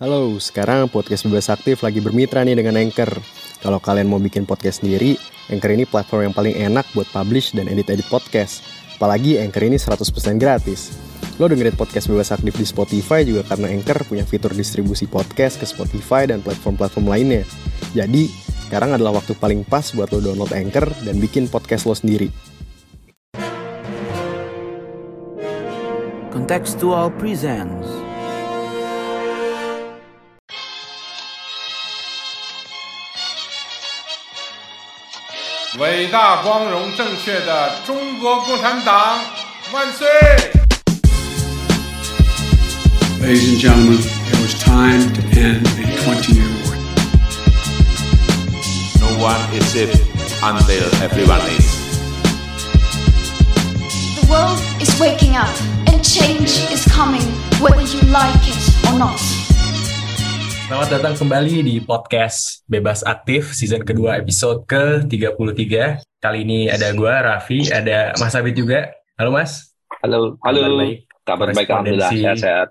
Halo, sekarang podcast Bebas Aktif lagi bermitra nih dengan Anchor. Kalau kalian mau bikin podcast sendiri, Anchor ini platform yang paling enak buat publish dan edit-edit podcast. Apalagi Anchor ini 100% gratis. Lo dengerin podcast Bebas Aktif di Spotify juga karena Anchor punya fitur distribusi podcast ke Spotify dan platform-platform lainnya. Jadi, sekarang adalah waktu paling pas buat lo download Anchor dan bikin podcast lo sendiri. Contextual presents 伟大、光荣、正确的中国共产党万岁！ Ladies and gentlemen, it was time to end a 20 year war. No one is safe until everyone is. The world is waking up and change is coming whether you like it or not. Selamat datang kembali di podcast Bebas Aktif season kedua episode ke-33. Kali ini ada gue, Raffi, ada Mas Abid juga. Halo Mas. Halo, Kabar halo. baik. Kabar baik, alhamdulillah sehat-sehat.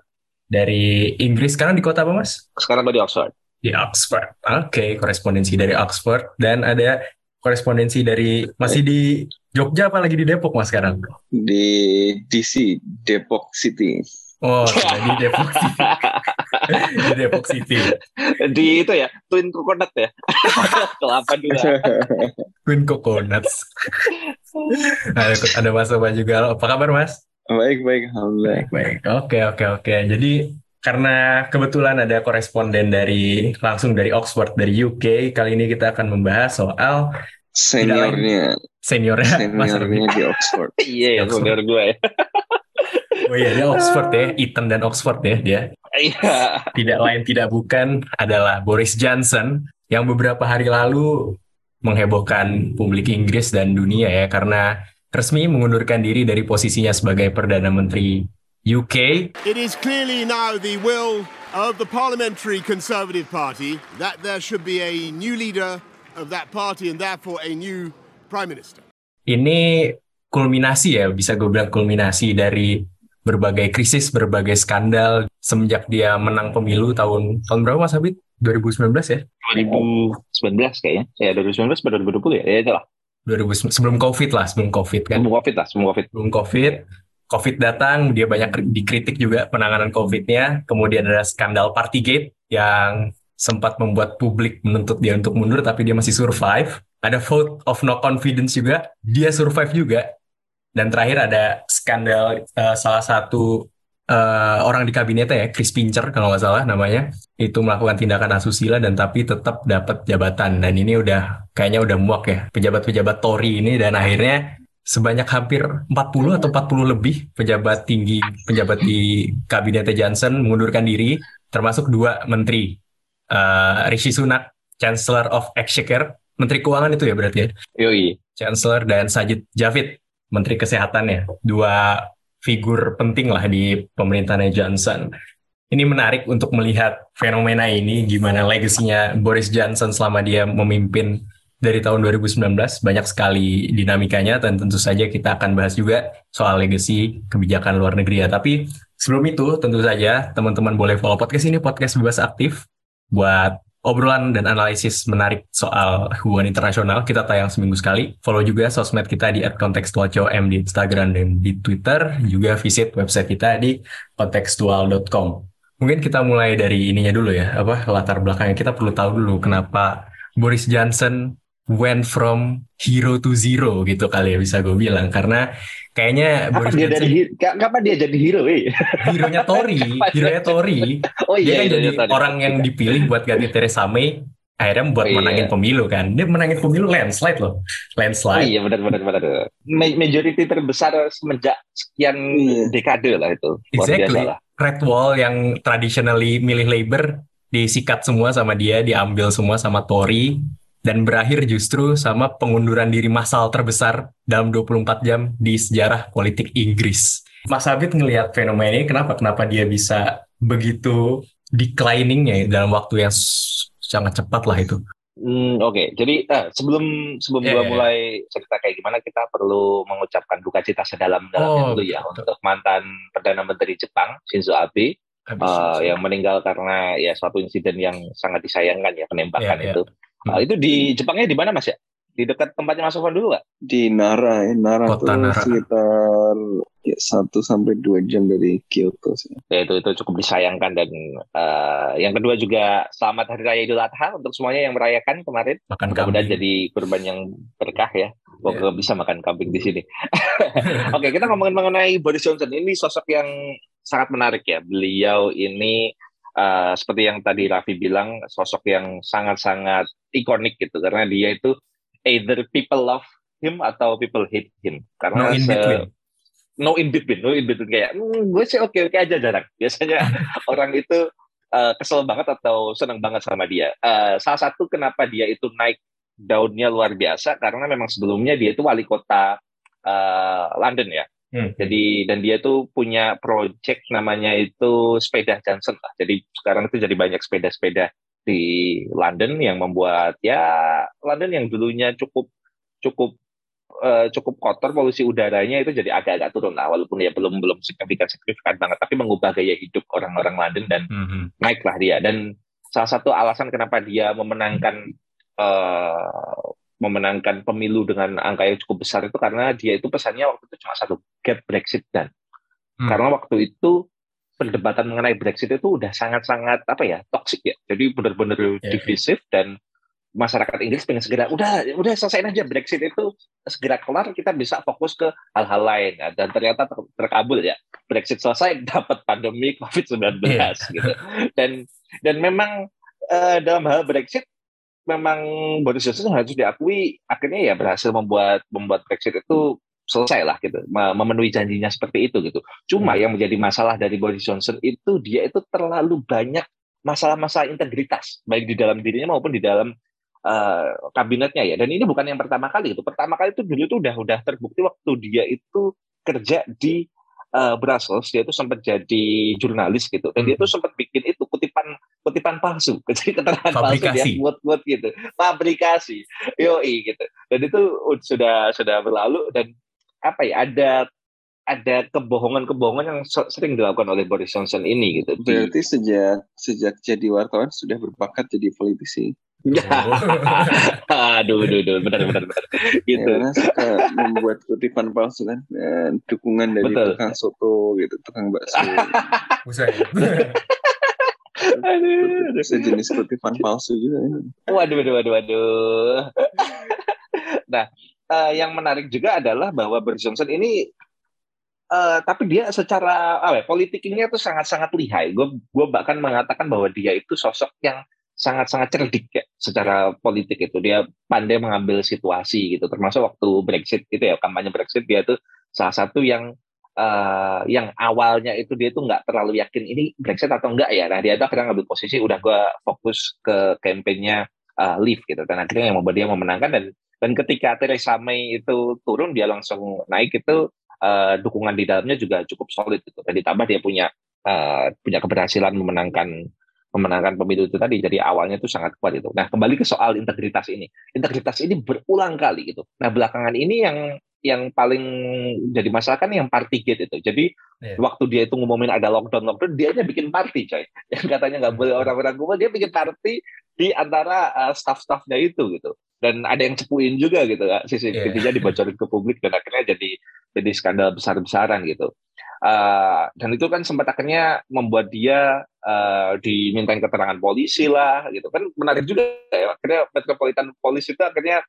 Dari Inggris, sekarang di kota apa Mas? Sekarang gue di Oxford. Di Oxford. Oke, korespondensi dari Oxford. Dan ada korespondensi dari, masih di Jogja apa lagi di Depok Mas sekarang? di DC Depok City. Oh, di Depok City. di Depok City. di itu ya, Twin Coconut ya. Kelapa dua. Queen Coconuts. ada, ada Mas Oba juga. Apa kabar Mas? baik baik alhamdulillah. Baik, oke oke oke. Jadi karena kebetulan ada koresponden dari langsung dari Oxford dari UK, kali ini kita akan membahas soal Seniornya seniornya seniornya di Oxford. Iya, ya, benar gue ya. Oh iya, dia Oxford ya, Eton dan Oxford ya dia. Iya. Tidak lain tidak bukan adalah Boris Johnson yang beberapa hari lalu menghebohkan publik Inggris dan dunia ya karena resmi mengundurkan diri dari posisinya sebagai perdana menteri UK It is clearly now the will of the Parliamentary Conservative Party that there should be a new leader of that party and therefore a new Prime Minister. ini kulminasi ya, bisa gue bilang kulminasi dari berbagai krisis, berbagai skandal semenjak dia menang pemilu tahun tahun berapa Mas Habib? 2019 ya? 2019 kayaknya. Ya, 2019 atau 2020 ya? Ya, itu lah. 2000 sebelum Covid lah, sebelum Covid kan. Sebelum COVID lah, sebelum COVID. Sebelum Covid, Covid datang, dia banyak kri- dikritik juga penanganan Covid-nya. Kemudian ada skandal Partygate yang sempat membuat publik menuntut dia untuk mundur, tapi dia masih survive. Ada vote of no confidence juga, dia survive juga. Dan terakhir ada skandal eh, salah satu eh, orang di kabinetnya ya, Chris Pincher kalau nggak salah namanya, itu melakukan tindakan asusila dan tapi tetap dapat jabatan. Dan ini udah kayaknya udah muak ya, pejabat-pejabat Tory ini dan akhirnya sebanyak hampir 40 atau 40 lebih pejabat tinggi, pejabat di kabinetnya Johnson mengundurkan diri, termasuk dua menteri, Eh, Rishi Sunak, Chancellor of Exchequer, Menteri Keuangan itu ya berarti ya, Yoi. Chancellor dan Sajid Javid, Menteri Kesehatannya, dua figur penting lah di pemerintahannya Johnson. Ini menarik untuk melihat fenomena ini, gimana legasinya Boris Johnson selama dia memimpin dari tahun 2019, banyak sekali dinamikanya, dan tentu saja kita akan bahas juga soal legasi kebijakan luar negeri ya. Tapi sebelum itu, tentu saja teman-teman boleh follow podcast ini, podcast bebas aktif, buat obrolan dan analisis menarik soal hubungan internasional. Kita tayang seminggu sekali. Follow juga sosmed kita di @kontekstualcom di Instagram dan di Twitter. Juga visit website kita di kontekstual.com. Mungkin kita mulai dari ininya dulu ya, apa latar belakangnya. Kita perlu tahu dulu kenapa Boris Johnson went from hero to zero gitu kali ya bisa gue bilang karena kayaknya Kapan Boris dia Johnson dari kapan dia jadi hero, eh? hero-nya Tory, hero-nya Tory. Oh Dia iya, kan iya, jadi iya, orang yang dipilih buat ganti Theresa May, akhirnya buat Oh, iya. menangin pemilu kan. Dia menangin pemilu landslide loh. Oh Landslide. iya, benar benar benar. Ma- Majority terbesar semenjak sekian Iya. dekade lah itu. Exactly. lah. Red Wall yang traditionally milih Labour disikat semua sama dia, diambil semua sama Tory dan berakhir justru sama pengunduran diri massal terbesar dalam 24 jam di sejarah politik Inggris. Mas Abid ngelihat fenomena ini kenapa? Kenapa dia bisa begitu decliningnya ya dalam waktu yang sangat cepat lah itu. Hmm, Oke, jadi eh, sebelum sebelum Iya, gua iya. mulai cerita kayak gimana, kita perlu mengucapkan duka cita sedalam-dalamnya Oh, dulu ya betul. untuk mantan perdana menteri Jepang Shinzo Abe Habis eh, selesai. yang meninggal karena ya suatu insiden yang sangat disayangkan ya penembakan Iya, iya. itu. Hmm. Eh, itu di Jepangnya di mana Mas ya? Di dekat tempatnya Mas Sofwan dulu nggak? Di Nara, ya. Nara Kota tuh Nara. sekitar ya, satu sampai dua jam dari Kyoto sih. Ya, itu itu cukup disayangkan dan eh, yang kedua juga selamat hari raya Idul Adha untuk semuanya yang merayakan kemarin. makan Mudah-mudahan kambing. jadi kurban yang berkah ya. Semoga Iya. bisa makan kambing di sini. Oke, kita ngomongin mengenai Boris Johnson. Ini sosok yang sangat menarik ya. Beliau ini eh, seperti yang tadi Raffi bilang, sosok yang sangat-sangat ikonik gitu. Karena dia itu either people love him atau people hate him. No Karena in se- between. no in between, no in between kayak "Hmm, gue sih oke oke aja jarang. Biasanya orang itu eh, kesel banget atau senang banget sama dia. Eh, salah satu kenapa dia itu naik daunnya luar biasa karena memang sebelumnya dia itu wali kota eh, London ya. Hmm. Jadi dan dia tuh punya project namanya itu sepeda Johnson lah. Jadi sekarang itu jadi banyak sepeda-sepeda di London yang membuat ya London yang dulunya cukup cukup eh, cukup kotor polusi udaranya itu jadi agak-agak turun lah walaupun ya belum belum signifikan signifikan banget tapi mengubah gaya hidup orang-orang London dan Mhm. naiklah dia dan salah satu alasan kenapa dia memenangkan eh, memenangkan pemilu dengan angka yang cukup besar itu karena dia itu pesannya waktu itu cuma satu get Brexit dan Hmm. karena waktu itu perdebatan mengenai Brexit itu udah sangat-sangat apa ya toksik ya jadi benar-benar Iya. divisif dan masyarakat Inggris pengen segera udah udah selesaiin aja Brexit itu segera kelar kita bisa fokus ke hal-hal lain Nah, dan ternyata ter- terkabul ya Brexit selesai dapat pandemi COVID-19 Iya. gitu dan dan memang eh, dalam hal Brexit memang Boris Johnson harus diakui akhirnya ya berhasil membuat membuat Brexit itu selesai lah gitu. Me- memenuhi janjinya seperti itu gitu. Cuma yang menjadi masalah dari Boris Johnson itu dia itu terlalu banyak masalah-masalah integritas baik di dalam dirinya maupun di dalam eh, kabinetnya ya. Dan ini bukan yang pertama kali itu pertama kali itu dulu itu udah udah terbukti waktu dia itu kerja di eh, Brussels dia itu sempat jadi jurnalis gitu. Dan dia itu sempat bikin itu kutipan kutipan palsu jadi keterangan palsu dia Fabrikasi. buat buat gitu fabrikasi yoi gitu dan itu sudah sudah berlalu dan apa ya ada ada kebohongan-kebohongan yang se- sering dilakukan oleh Boris Johnson ini gitu di Berarti sejak sejak jadi wartawan sudah berbakat jadi politisi. aduh, aduh, aduh, benar, benar, benar. Ya, Gitu. karena suka membuat kutipan palsu kan. Dan dukungan dari Betul. tukang soto gitu, tukang bakso. Buset. Aduh. Sejenis kutipan palsu juga. ya. Waduh, waduh, waduh, waduh. nah, eh, yang menarik juga adalah bahwa Boris Johnson ini, eh, tapi dia secara apa ya, politikingnya itu sangat-sangat lihai. Gue gue bahkan mengatakan bahwa dia itu sosok yang sangat-sangat cerdik ya secara politik itu. Dia pandai mengambil situasi gitu. Termasuk waktu Brexit gitu ya, kampanye Brexit dia tuh salah satu yang eh, yang awalnya itu dia tuh nggak terlalu yakin ini Brexit atau enggak ya. Nah dia tuh akhirnya ngambil posisi udah gue fokus ke kampanyenya uh, Leave gitu. Dan akhirnya yang membuat dia memenangkan dan dan ketika Theresa May itu turun dia langsung naik itu eh, dukungan di dalamnya juga cukup solid gitu. Dan ditambah dia punya eh, punya keberhasilan memenangkan memenangkan pemilu itu tadi. Jadi awalnya itu sangat kuat itu. Nah kembali ke soal integritas ini. Integritas ini berulang kali gitu. Nah belakangan ini yang yang paling jadi masalah kan yang party gate itu. Jadi Iya. waktu dia itu ngumumin ada lockdown lockdown, dia aja bikin party coy. Yang katanya nggak boleh orang-orang kumpul, dia bikin party di antara uh, staff-staffnya itu gitu. Dan ada yang cepuin juga gitu. CCTV-nya dibocorin ke publik dan akhirnya jadi jadi skandal besar-besaran gitu. Uh, dan itu kan sempat akhirnya membuat dia uh, dimintain keterangan polisi lah gitu kan menarik juga ya akhirnya Metropolitan Police itu akhirnya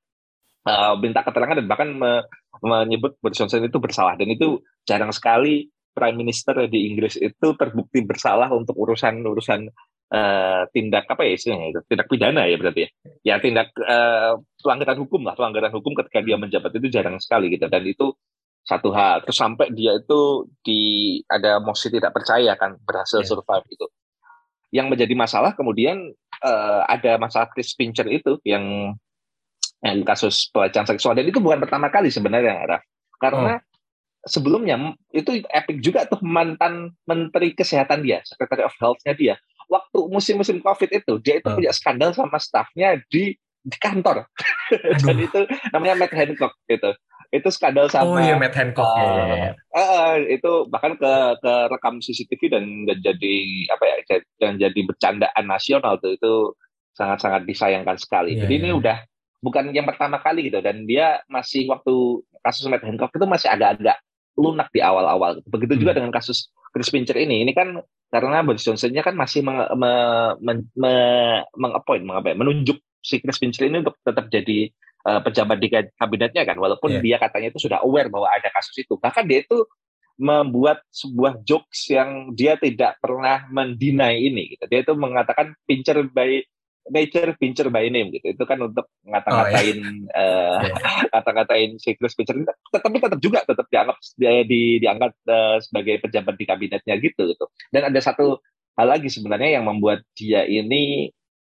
uh, minta keterangan dan bahkan me- menyebut Boris Johnson itu bersalah. Dan itu jarang sekali Prime Minister di Inggris itu terbukti bersalah untuk urusan-urusan eh, tindak apa ya istilahnya itu? Tindak pidana ya berarti ya? Ya tindak eh, pelanggaran hukum lah. Pelanggaran hukum ketika dia menjabat itu jarang sekali gitu. Dan itu satu hal. Terus sampai dia itu di ada mosi tidak percaya kan berhasil Iya. survive gitu. Yang menjadi masalah kemudian eh, ada masalah Chris Pincher itu yang yang kasus pelecehan seksual. Dan itu bukan pertama kali sebenarnya karena sebelumnya m- itu epic juga tuh mantan menteri kesehatan dia secretary of health-nya dia. Waktu musim-musim covid itu dia itu Oh. punya skandal sama staffnya di di kantor. Dan itu namanya Matt Hancock gitu. Itu skandal sama Oh iya Matt Hancock ya, ya, eh, itu bahkan ke ke rekam CCTV dan, dan jadi apa ya dan jadi bercandaan nasional tuh. Itu sangat-sangat disayangkan sekali. Iya, jadi iya. ini udah bukan yang pertama kali gitu dan dia masih waktu kasus Matt Hancock itu masih agak-agak lunak di awal-awal. gitu. Begitu juga Hmm. dengan kasus Chris Pincher ini. Ini kan karena Boris Johnson-nya kan masih meng, me, men- me- mengappoint, mengapa ya, menunjuk si Chris Pincher ini untuk tetap jadi uh, pejabat di kabinetnya kan, walaupun Iya. dia katanya itu sudah aware bahwa ada kasus itu. Bahkan dia itu membuat sebuah jokes yang dia tidak pernah mendinai ini. Gitu. Dia itu mengatakan Pincher by nature, Pincher by name gitu. Itu kan untuk ngata-ngatain eh, kata-katain si Chris Pincher. Tetapi tetap juga tetap dianggap dia di, diangkat eh, sebagai pejabat di kabinetnya gitu gitu. Dan ada satu hal lagi sebenarnya yang membuat dia ini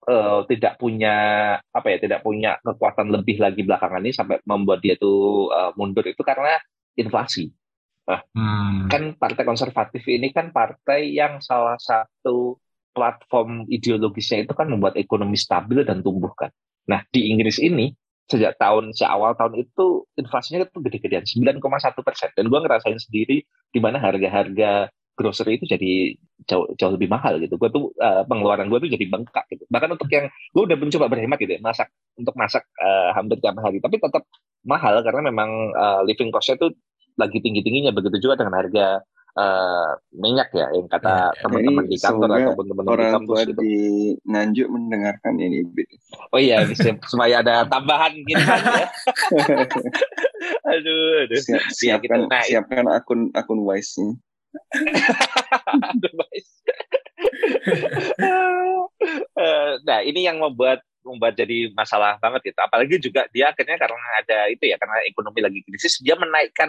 eh, tidak punya apa ya tidak punya kekuatan lebih lagi belakangan ini sampai membuat dia tuh eh, mundur itu karena inflasi Hmm. kan partai konservatif ini kan partai yang salah satu platform ideologisnya itu kan membuat ekonomi stabil dan tumbuh kan. Nah di Inggris ini sejak tahun seawal tahun itu inflasinya itu gede-gedean 9,1 persen dan gua ngerasain sendiri di mana harga-harga grocery itu jadi jauh, jauh lebih mahal gitu. Gua tuh eh, pengeluaran gua tuh jadi bengkak gitu. Bahkan untuk yang gua udah mencoba berhemat gitu ya, masak untuk masak eh, hampir tiap hari, tapi tetap mahal karena memang eh, living cost-nya tuh lagi tinggi-tingginya. Begitu juga dengan harga eh, minyak ya, yang kata Ya, teman-teman Jadi di kantor ataupun teman-teman di orang kampus tua gitu. di Nganjuk mendengarkan ini. Oh iya, ini siap- supaya ada tambahan gitu kan ya. aduh, aduh. Siap, Iya, siapkan gitu. Nah, siapkan akun akun Wise-nya. Eh, nah ini yang membuat membuat jadi masalah banget gitu. Apalagi juga dia akhirnya karena ada itu ya karena ekonomi lagi krisis dia menaikkan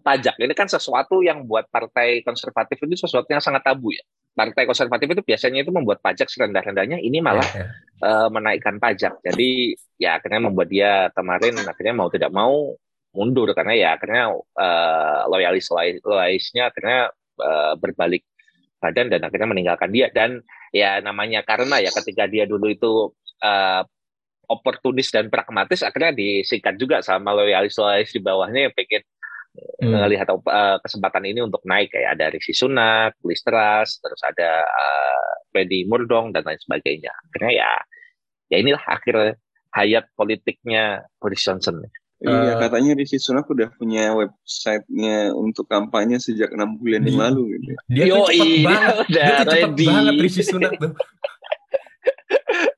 pajak. Ini kan sesuatu yang buat partai konservatif itu sesuatu yang sangat tabu ya. Partai konservatif itu biasanya itu membuat pajak serendah-rendahnya, ini malah Ya, ya. eh, menaikkan pajak. Jadi ya akhirnya membuat dia kemarin akhirnya mau tidak mau mundur karena ya akhirnya eh, loyalis loyalisnya akhirnya eh, berbalik badan dan akhirnya meninggalkan dia dan ya namanya karena ya ketika dia dulu itu eh, oportunis dan pragmatis akhirnya disingkat juga sama loyalis loyalis di bawahnya yang pengen Hmm. melihat uh, kesempatan ini untuk naik kayak ada Rishi Sunak, Liz Truss, terus ada uh, Penny Murdong dan lain sebagainya. Akhirnya ya ya inilah akhir hayat politiknya Boris Johnson. Iya, Eh, katanya Rishi Sunak udah punya websitenya untuk kampanye sejak enam bulan yang Iya. lalu gitu. Dia tuh Yoi, cepet dia banget. udah Dia tuh cepet ready. banget Rishi Sunak tuh.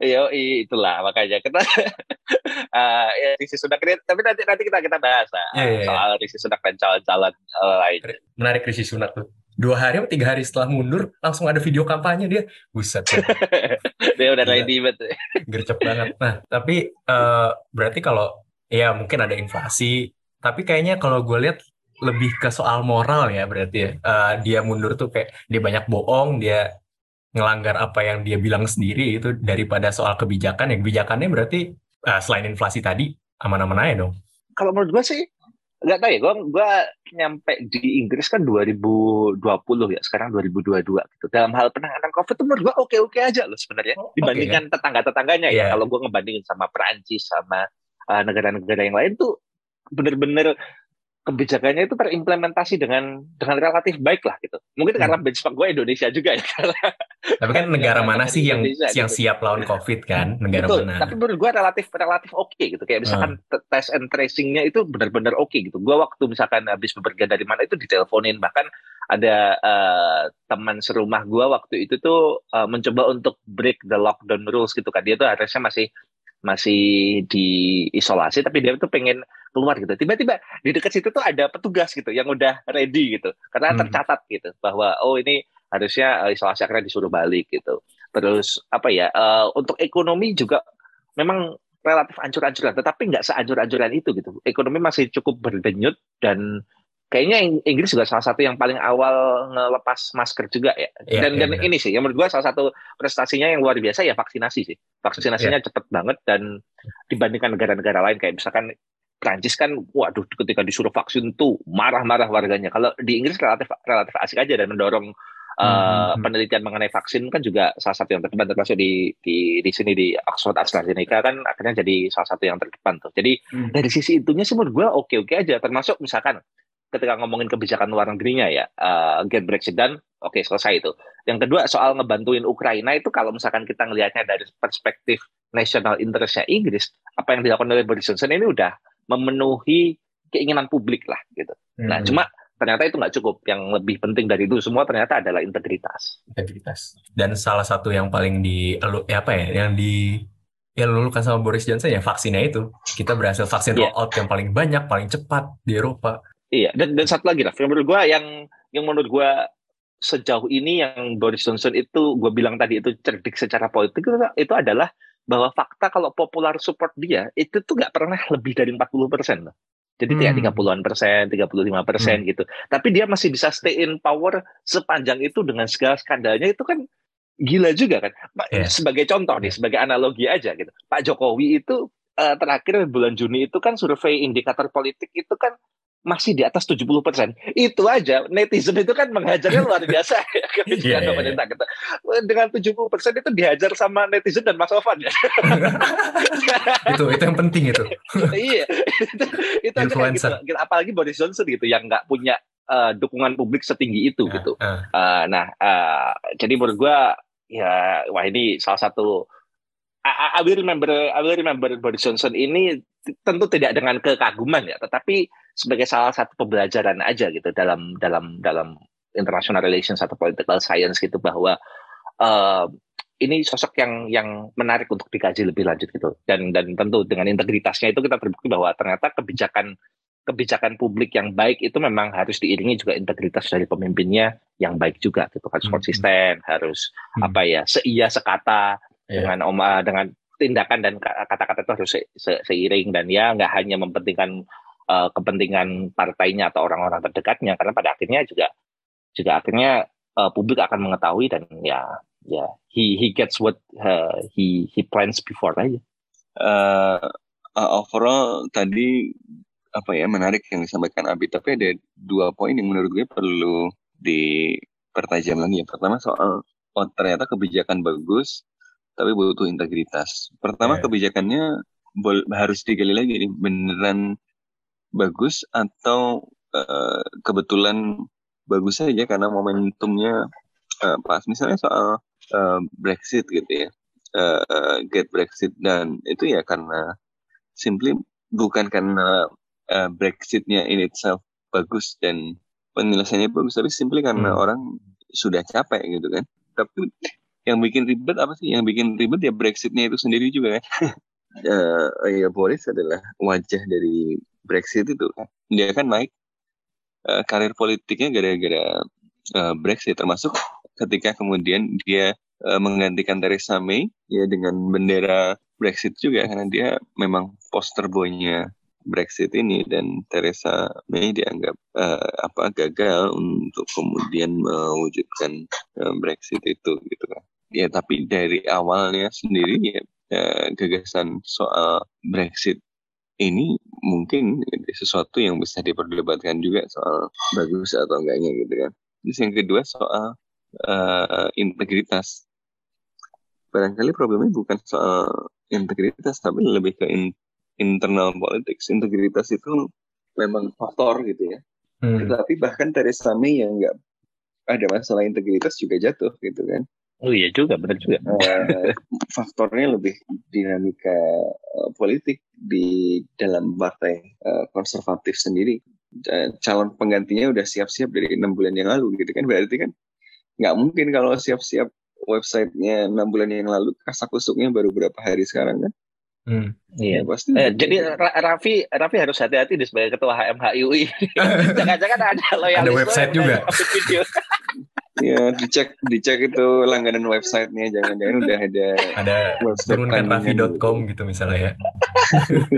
Yo, itulah makanya kita uh, ya, Rishi Sunak ini, tapi nanti nanti kita kita bahas lah iya, iya. soal Rishi Sunak dan calon-calon uh, lain. Menarik Rishi Sunak tuh. Dua hari atau tiga hari setelah mundur, langsung ada video kampanye dia. Buset. ya. Dia udah ready betul. gercep banget. Nah, tapi eh, berarti kalau ya mungkin ada inflasi, tapi kayaknya kalau gue lihat lebih ke soal moral ya berarti ya. Eh, dia mundur tuh kayak dia banyak bohong, dia ngelanggar apa yang dia bilang sendiri itu daripada soal kebijakan. Ya kebijakannya berarti eh, selain inflasi tadi aman-aman aja dong. Kalau menurut gue sih nggak tahu ya, gue gue nyampe di Inggris kan 2020 ya, sekarang 2022 gitu. Dalam hal penanganan COVID itu menurut gue oke-oke aja loh sebenarnya Oh, dibandingkan tetangga-tetangganya Iya. ya. Kalau gue ngebandingin sama Perancis sama uh, negara-negara yang lain tuh bener-bener kebijakannya itu terimplementasi dengan dengan relatif baik lah gitu. Mungkin Hmm. karena benchmark gue Indonesia juga ya karena Tapi kan negara mana sih yang Indonesia yang gitu. siap lawan COVID kan? Negara Betul, mana? tapi menurut gue relatif relatif oke gitu. Kayak misalkan te- tes and tracingnya itu benar-benar oke gitu. Gue waktu misalkan habis bepergian dari mana itu diteleponin bahkan ada eh, teman serumah gue waktu itu tuh eh, mencoba untuk break the lockdown rules gitu kan. Dia tuh harusnya masih masih diisolasi tapi dia tuh pengen keluar gitu. Tiba-tiba di dekat situ tuh ada petugas gitu yang udah ready gitu. Karena Hmm. tercatat gitu bahwa oh ini harusnya eh, isolasi akhirnya disuruh balik gitu. Terus apa ya eh, untuk ekonomi juga memang relatif ancur-ancuran, tetapi nggak seancur-ancuran itu gitu. Ekonomi masih cukup berdenyut dan kayaknya Ing- Inggris juga salah satu yang paling awal ngelepas masker juga ya. Iya, dan iya, dan benar. ini sih, yang menurut gua salah satu prestasinya yang luar biasa ya vaksinasi sih. Vaksinasinya Iya. cepet banget dan dibandingkan negara-negara lain kayak misalkan Prancis kan, waduh ketika disuruh vaksin tuh marah-marah warganya. Kalau di Inggris relatif relatif asik aja dan mendorong Uh, Hmm. penelitian mengenai vaksin kan juga salah satu yang terdepan termasuk di di di sini di Oxford AstraZeneca kan akhirnya jadi salah satu yang terdepan tuh. Jadi Hmm. dari sisi itunya sih menurut gue oke-oke aja. Termasuk misalkan ketika ngomongin kebijakan luar negerinya ya, uh, get Brexit dan oke selesai itu. Yang kedua soal ngebantuin Ukraina itu kalau misalkan kita ngelihatnya dari perspektif national interestnya Inggris, apa yang dilakukan oleh Boris Johnson ini udah memenuhi keinginan publik lah gitu. Nah Hmm. cuma ternyata itu nggak cukup. Yang lebih penting dari itu semua ternyata adalah integritas. integritas. Dan salah satu yang paling di ya apa ya, yang di yang lulukan sama Boris Johnson ya vaksinnya itu. Kita berhasil vaksin Iya. roll out yang paling banyak, paling cepat di Eropa. Iya, dan dan satu lagi lah, menurut gua yang yang menurut gua sejauh ini yang Boris Johnson itu gue bilang tadi itu cerdik secara politik itu, itu adalah bahwa fakta kalau popular support dia itu tuh nggak pernah lebih dari 40 persen loh. Jadi Hmm. 30-an persen, 35 persen gitu. Tapi dia masih bisa stay in power sepanjang itu dengan segala skandalnya itu kan gila juga kan. Iya. Sebagai contoh nih, sebagai analogi aja gitu. Pak Jokowi itu eh, terakhir bulan Juni itu kan survei indikator politik itu kan masih di atas 70 persen. Itu aja netizen itu kan menghajarnya luar biasa ya kebijakan iya, iya. pemerintah gitu. Dengan 70 persen itu dihajar sama netizen dan Mas Sofan ya. itu itu yang penting itu. iya, itu, itu aja gitu. Influencer. Apalagi Boris Johnson gitu yang nggak punya eh, dukungan publik setinggi itu Nah, gitu. ah. Eh, nah, eh, jadi menurut gua ya wah ini salah satu I, I- will remember I will remember Boris Johnson ini tentu tidak dengan kekaguman ya, tetapi sebagai salah satu pembelajaran aja gitu dalam dalam dalam international relations atau political science gitu bahwa eh, ini sosok yang yang menarik untuk dikaji lebih lanjut gitu dan dan tentu dengan integritasnya itu kita terbukti bahwa ternyata kebijakan kebijakan publik yang baik itu memang harus diiringi juga integritas dari pemimpinnya yang baik juga gitu kan Hmm. konsisten harus Hmm. apa ya seia sekata Iya. dengan om ah, dengan tindakan dan ka- kata-kata itu harus se- se- seiring dan ya nggak hanya mempentingkan eh, kepentingan partainya atau orang-orang terdekatnya karena pada akhirnya juga juga akhirnya eh, publik akan mengetahui dan ya ya he he gets what uh, he he plans before aja. Eh, uh, overall tadi apa ya menarik yang disampaikan Abi tapi ada dua poin yang menurut gue perlu dipertajam lagi. Yang pertama soal oh ternyata kebijakan bagus tapi butuh integritas. Pertama Iya. kebijakannya bol- harus digali lagi nih beneran bagus atau eh, kebetulan bagus saja karena momentumnya eh, pas. Misalnya soal eh, Brexit gitu ya. Eh, get Brexit dan itu ya karena simply bukan karena eh, Brexitnya in itself bagus dan penyelesaiannya bagus tapi simply karena Hmm. orang sudah capek gitu kan. Tapi yang bikin ribet apa sih? Yang bikin ribet ya Brexitnya itu sendiri juga kan. Eh, ya Boris adalah wajah dari Brexit itu kan dia kan naik eh, karir politiknya gara-gara eh, Brexit termasuk ketika kemudian dia eh, menggantikan Theresa May ya dengan bendera Brexit juga karena dia memang poster boynya Brexit ini dan Theresa May dianggap eh, apa gagal untuk kemudian mewujudkan eh, Brexit itu gitu kan. Ya tapi dari awalnya sendiri ya eh, gagasan soal Brexit ini mungkin sesuatu yang bisa diperdebatkan juga soal bagus atau enggaknya gitu kan. Terus yang kedua soal eh, integritas. Barangkali problemnya bukan soal integritas tapi lebih ke in- internal politics. Integritas itu memang faktor gitu ya. Hmm. Tetapi bahkan Theresa May yang nggak ada masalah integritas juga jatuh gitu kan. Oh iya juga benar juga. Eh, faktornya lebih dinamika eh, politik di dalam partai eh, konservatif sendiri. Calon penggantinya udah siap-siap dari enam bulan yang lalu gitu kan. Berarti kan nggak mungkin kalau siap-siap websitenya enam bulan yang lalu kasak kusuknya baru berapa hari sekarang kan? Hmm. Iya. Ya, pasti. Eh, jadi Ra- Raffi Raffi harus hati-hati di sebagai ketua HMHIUI. Jangan-jangan ada loyalis Ada website juga. Video. Ya dicek dicek itu langganan websitenya jangan-jangan udah ada Ada turunkan tandingan raffi.com gitu misalnya ya.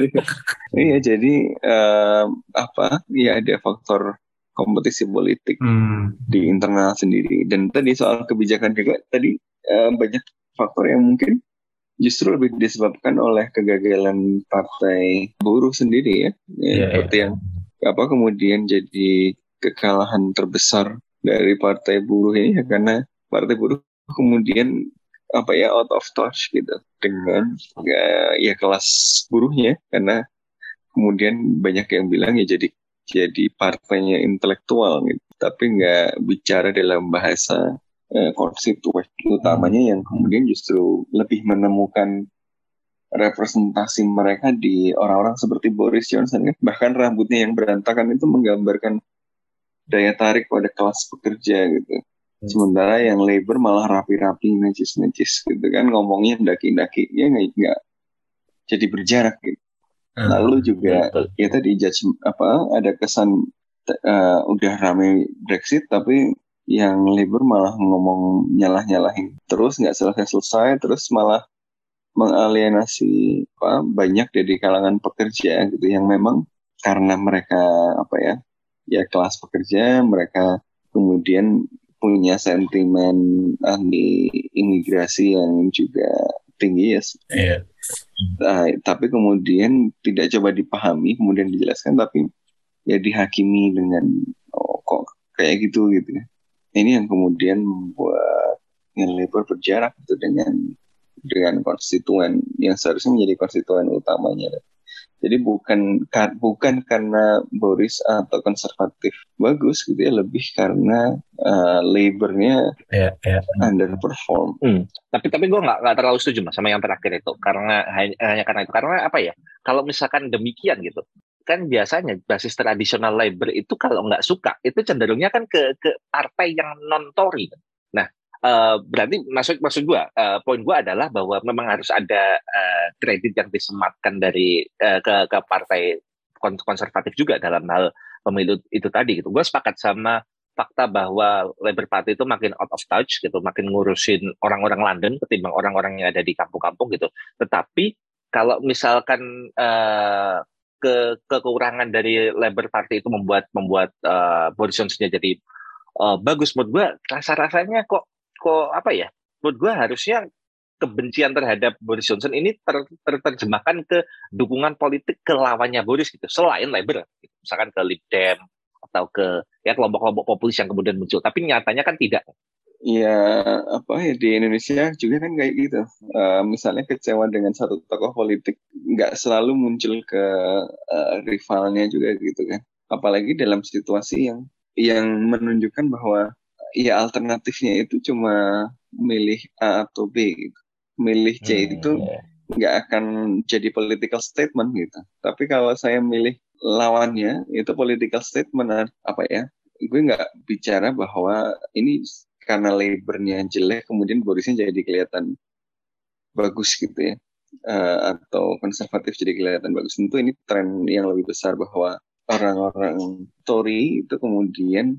Iya, jadi em, apa? Ya ada faktor kompetisi politik Hmm. di internal sendiri. Dan tadi soal kebijakan juga tadi em, banyak faktor yang mungkin justru lebih disebabkan oleh kegagalan partai buruh sendiri ya. Ya, Iya, seperti iya. yang apa kemudian jadi kekalahan terbesar dari partai buruh ini ya karena partai buruh kemudian apa ya out of touch gitu dengan ya, ya kelas buruhnya karena kemudian banyak yang bilang ya jadi jadi partainya intelektual gitu. Tapi nggak bicara dalam bahasa eh, konstituen utamanya yang kemudian justru lebih menemukan representasi mereka di orang-orang seperti Boris Johnson kan. Bahkan rambutnya yang berantakan itu menggambarkan daya tarik pada kelas pekerja gitu. Sementara yang labor malah rapi-rapi, necis-necis gitu kan ngomongnya daki-daki ya nggak jadi berjarak gitu. Hmm. Lalu juga ya tadi judge apa ada kesan uh, udah rame Brexit tapi yang labor malah ngomong nyalah-nyalahin terus nggak selesai-selesai terus malah mengalienasi apa banyak dari kalangan pekerja gitu yang memang karena mereka apa ya ya kelas pekerja mereka kemudian punya sentimen ahli imigrasi yang juga tinggi ya. Yeah. Nah, tapi kemudian tidak coba dipahami, kemudian dijelaskan, tapi ya dihakimi dengan oh, kok kayak gitu gitu ya. Ini yang kemudian membuat yang labor berjarak itu dengan dengan konstituen yang seharusnya menjadi konstituen utamanya. Jadi bukan bukan karena Boris atau konservatif bagus gitu ya, lebih karena uh, labornya yeah, yeah. underperform. Hmm. Tapi tapi gue nggak nggak terlalu setuju mas sama yang terakhir itu karena hanya karena itu karena apa ya? Kalau misalkan demikian gitu, kan biasanya basis tradisional labor itu kalau nggak suka itu cenderungnya kan ke ke partai yang non Tory. Uh, berarti maksud maksud gue uh, poin gue adalah bahwa memang harus ada uh, kredit yang disematkan dari uh, ke ke partai konservatif juga dalam hal pemilu itu tadi gitu. Gue sepakat sama fakta bahwa Labour Party itu makin out of touch gitu makin ngurusin orang-orang London ketimbang orang-orang yang ada di kampung-kampung gitu. Tetapi kalau misalkan uh, ke kekurangan dari Labour Party itu membuat membuat uh, Boris Johnson jadi uh, bagus menurut gue rasa-rasanya kok kok apa ya menurut gue harusnya kebencian terhadap Boris Johnson ini ter, terjemahkan ke dukungan politik ke lawannya Boris gitu selain Labour gitu. misalkan ke Lib Dem atau ke ya kelompok-kelompok populis yang kemudian muncul tapi nyatanya kan tidak Ya apa ya di Indonesia juga kan kayak gitu. Uh, misalnya kecewa dengan satu tokoh politik nggak selalu muncul ke uh, rivalnya juga gitu kan. Apalagi dalam situasi yang yang menunjukkan bahwa ya alternatifnya itu cuma milih A atau B gitu. Milih C hmm, itu iya. nggak akan jadi political statement gitu. Tapi kalau saya milih lawannya itu political statement apa ya? Gue nggak bicara bahwa ini karena labornya jelek kemudian Borisnya jadi kelihatan bagus gitu ya. Uh, atau konservatif jadi kelihatan bagus. Tentu ini tren yang lebih besar bahwa orang-orang Tory itu kemudian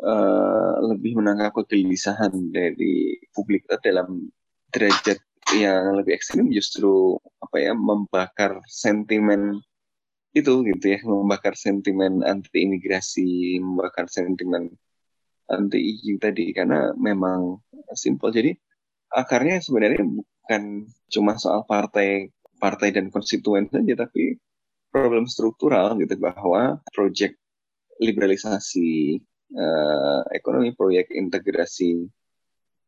uh, lebih menangkap kegelisahan dari publik dalam derajat yang lebih ekstrim justru apa ya membakar sentimen itu gitu ya membakar sentimen anti imigrasi membakar sentimen anti EU tadi karena memang simpel. Jadi akarnya sebenarnya bukan cuma soal partai partai dan konstituen saja tapi problem struktural gitu bahwa proyek liberalisasi uh, ekonomi proyek integrasi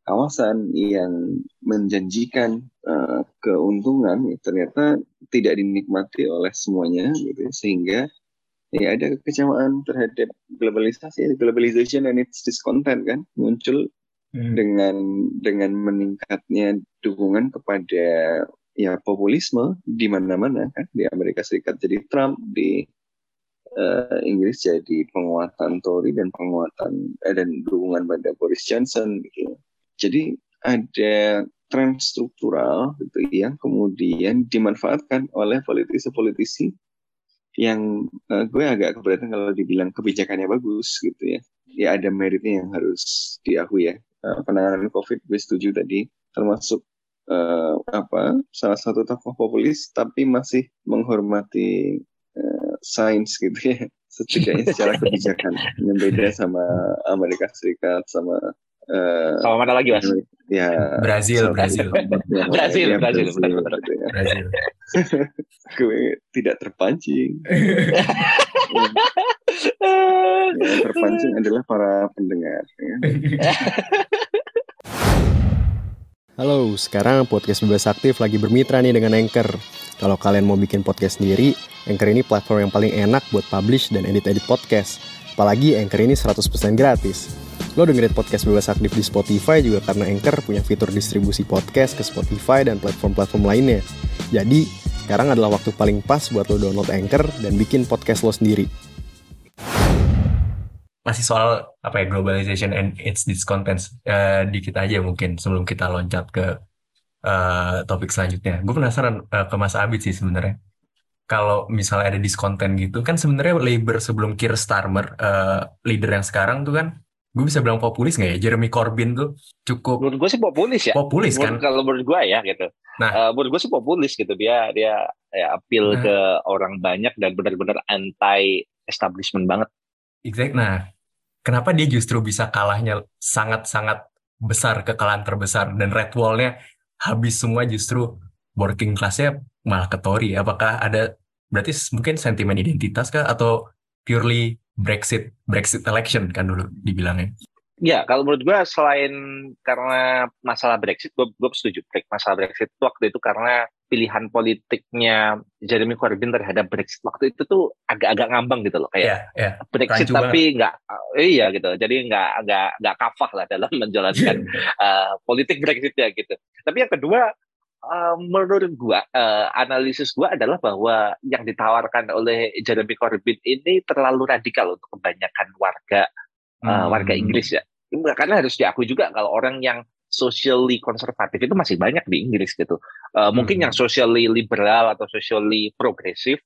kawasan yang menjanjikan uh, keuntungan ya, ternyata tidak dinikmati oleh semuanya gitu ya, sehingga ya ada kekecewaan terhadap globalisasi globalization and its discontent kan muncul hmm. dengan dengan meningkatnya dukungan kepada ya populisme di mana-mana kan di Amerika Serikat jadi Trump di uh, Inggris jadi penguatan Tory dan penguatan eh, dan dukungan pada Boris Johnson gitu. Jadi ada tren struktural gitu yang kemudian dimanfaatkan oleh politisi-politisi yang uh, gue agak keberatan kalau dibilang kebijakannya bagus gitu ya. Ya ada meritnya yang harus diakui ya. Uh, penanganan COVID gue setuju tadi termasuk uh, apa salah satu tokoh populis tapi masih menghormati sains gitu ya setidaknya secara kebijakan yang beda sama Amerika Serikat sama eh, Sama mana lagi, Mas? ya Brazil, Brazil. ya, Brazil, ya, Brazil, benar, benar. ya. Brazil. gue tidak terpancing yang terpancing adalah para pendengar ya. Halo, sekarang podcast Bebas Aktif lagi bermitra nih dengan Anchor. Kalau kalian mau bikin podcast sendiri, Anchor ini platform yang paling enak buat publish dan edit-edit podcast. Apalagi Anchor ini 100% gratis. Lo dengerin podcast Bebas Aktif di Spotify juga karena Anchor punya fitur distribusi podcast ke Spotify dan platform-platform lainnya. Jadi, sekarang adalah waktu paling pas buat lo download Anchor dan bikin podcast lo sendiri. Masih soal apa ya globalization and its discontents Eh, dikit aja mungkin sebelum kita loncat ke eh, topik selanjutnya. Gue penasaran eh, ke Mas Abid sih sebenarnya. Kalau misalnya ada discontent gitu kan sebenarnya Labour sebelum Keir Starmer eh, leader yang sekarang tuh kan gue bisa bilang populis nggak ya Jeremy Corbyn tuh cukup Menurut gue sih populis ya. populis kan Menurut- Kalau menurut gue ya gitu. Nah. Eh, menurut gue sih populis gitu. Dia dia ya, appeal Nah. ke orang banyak dan benar-benar anti establishment banget. Exact. Nah, kenapa dia justru bisa kalahnya sangat-sangat besar, kekalahan terbesar, dan red wall-nya habis semua justru working class-nya malah ke Tory. Apakah ada, berarti mungkin sentimen identitas kah, atau purely Brexit, Brexit election kan dulu dibilangnya. Ya, kalau menurut gue selain karena masalah Brexit, gue gue setuju. Masalah Brexit waktu itu karena pilihan politiknya Jeremy Corbyn terhadap Brexit waktu itu tuh agak-agak ngambang gitu loh, kayak Ya, ya. Brexit rancu tapi nggak iya gitu. Jadi nggak nggak nggak kafah lah dalam menjalankan eh, politik Brexit ya gitu. Tapi yang kedua eh, menurut gua eh, analisis gua adalah bahwa yang ditawarkan oleh Jeremy Corbyn ini terlalu radikal untuk kebanyakan warga eh, Hmm. warga Inggris ya. Karena harus diakui juga kalau orang yang socially konservatif itu masih banyak di Inggris gitu. Mungkin Hmm. yang socially liberal atau socially progresif,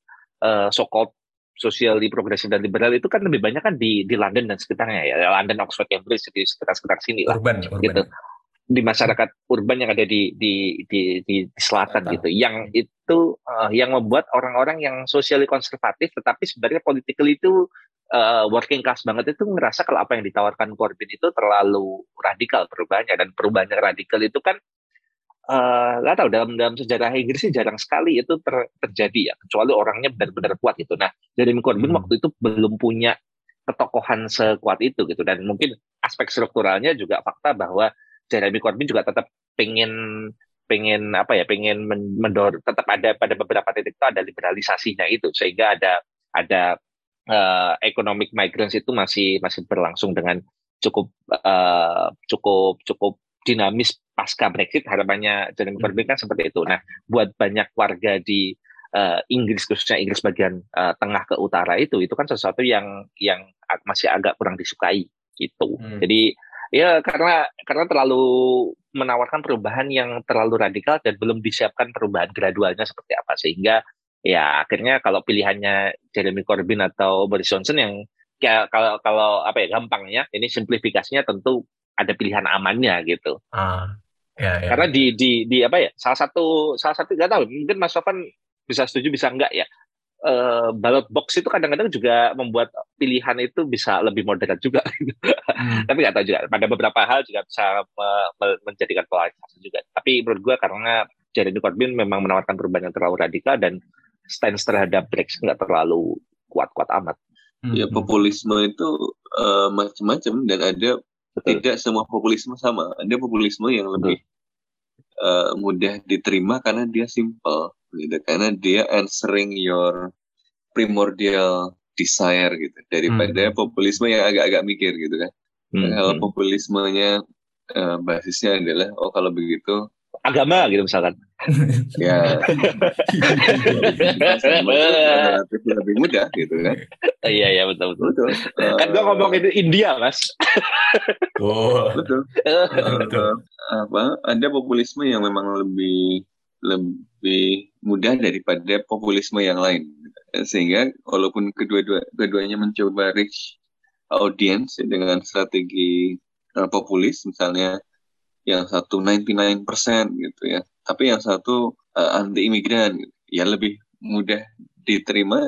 eh, so-called socially progresif dan liberal itu kan lebih banyak kan di di London dan sekitarnya ya, London, Oxford, Cambridge di sekitar-sekitar sini lah Urban, urban. Di masyarakat urban yang ada di di di di, di selatan Selatan. gitu. Yang itu eh, yang membuat orang-orang yang socially konservatif tetapi sebenarnya politically itu eh, working class banget itu ngerasa kalau apa yang ditawarkan Corbyn itu terlalu radikal perubahannya. Dan perubahan yang radikal itu kan eh, nggak tahu dalam dalam sejarah Inggris sih jarang sekali itu ter- terjadi ya. Kecuali orangnya benar-benar kuat gitu. Nah Jeremy Corbyn Hmm. waktu itu belum punya ketokohan sekuat itu gitu. Dan mungkin aspek strukturalnya juga fakta bahwa Jeremy Corbyn juga tetap pengen pengen apa ya pengen men- mendor tetap ada pada beberapa titik itu ada liberalisasinya itu sehingga ada ada eh, economic migrants itu masih masih berlangsung dengan cukup eh, cukup cukup dinamis pasca Brexit harapannya Jeremy Hmm. Corbyn kan seperti itu. Nah buat banyak warga di eh, Inggris khususnya Inggris bagian eh, tengah ke utara itu itu kan sesuatu yang yang masih agak kurang disukai gitu. Hmm. Jadi ya karena karena terlalu menawarkan perubahan yang terlalu radikal dan belum disiapkan perubahan gradualnya seperti apa sehingga ya akhirnya kalau pilihannya Jeremy Corbyn atau Boris Johnson yang ya, kalau kalau apa ya gampangnya ini simplifikasinya tentu ada pilihan amannya gitu. Ah, ya, ya. Karena di di di apa ya salah satu salah satu nggak tahu mungkin Mas Sofan bisa setuju bisa enggak ya. Eh, ballot box itu kadang-kadang juga membuat pilihan itu bisa lebih moderat juga. Hmm. Tapi nggak tahu juga pada beberapa hal juga bisa me- me- menjadikan polarisasi juga. Tapi menurut gua karena Jeremy Corbyn memang menawarkan perubahan yang terlalu radikal dan stance terhadap Brexit nggak terlalu kuat-kuat amat. Hmm. ya populisme itu eh, macam-macam dan ada Betul. tidak semua populisme sama ada populisme yang lebih eh, mudah diterima karena dia simple gitu karena dia answering your primordial desire gitu daripada Hmm. populisme yang agak-agak mikir gitu kan Hmm, kalau hmm. populismenya eh, basisnya adalah oh kalau begitu Agama gitu misalkan. ya relatif lebih mudah gitu kan Iya iya betul betul. betul Kan gua ngomong itu India mas. Oh, betul betul. Eh, apa ada populisme yang memang lebih lebih mudah daripada populisme yang lain sehingga walaupun kedua-dua keduanya mencoba reach audience ya, dengan strategi eh, populis misalnya yang satu 99% gitu ya tapi yang satu anti imigran gitu. ya lebih mudah diterima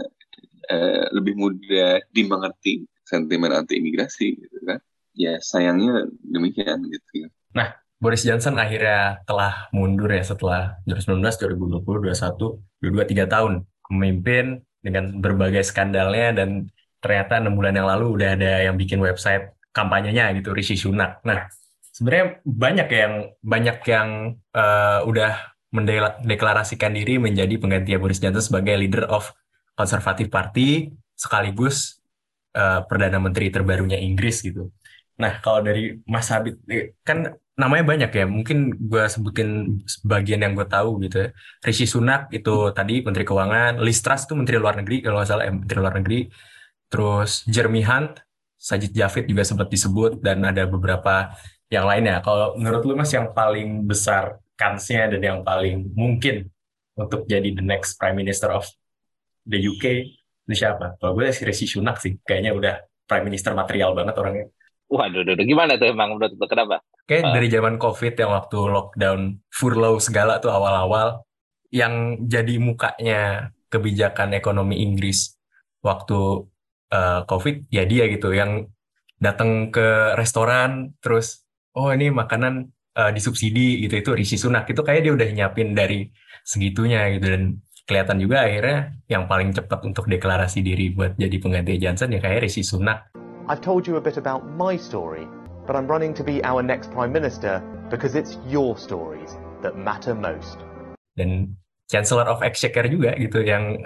eh, lebih mudah dimengerti sentimen anti imigrasi gitu kan ya sayangnya demikian gitu. Nah, Boris Johnson akhirnya telah mundur ya setelah 2019, 2020, 2021, 22, 3 tahun memimpin dengan berbagai skandalnya dan ternyata enam bulan yang lalu udah ada yang bikin website kampanyenya gitu, Rishi Sunak. Nah, sebenarnya banyak yang banyak yang uh, udah mendeklarasikan diri menjadi pengganti Boris Johnson sebagai leader of Conservative Party sekaligus uh, perdana menteri terbarunya Inggris gitu. Nah, kalau dari Mas Habib eh, kan namanya banyak ya. Mungkin gue sebutin sebagian yang gue tahu gitu ya. Rishi Sunak itu tadi Menteri Keuangan, Liz Truss itu Menteri Luar Negeri kalau nggak salah ya, Menteri Luar Negeri. Terus Jeremy Hunt, Sajid Javid juga sempat disebut dan ada beberapa yang lainnya. Kalau menurut lu Mas yang paling besar kansnya dan yang paling mungkin untuk jadi the next Prime Minister of the UK ini siapa? Kalau gue sih Rishi Sunak sih, kayaknya udah Prime Minister material banget orangnya. Waduh, waduh, gimana tuh emang menurut lo? Kenapa? Kayak uh. dari zaman COVID yang waktu lockdown, furlough segala tuh awal-awal, yang jadi mukanya kebijakan ekonomi Inggris waktu uh, COVID, ya dia gitu, yang datang ke restoran, terus, oh ini makanan uh, disubsidi gitu, itu Rishi Sunak. Itu kayak dia udah nyiapin dari segitunya gitu, dan kelihatan juga akhirnya yang paling cepat untuk deklarasi diri buat jadi pengganti Johnson ya kayak Rishi Sunak. I've told you a bit about my story, but I'm running to be our next Prime Minister because it's your stories that matter most. Dan Chancellor of Exchequer juga gitu, yang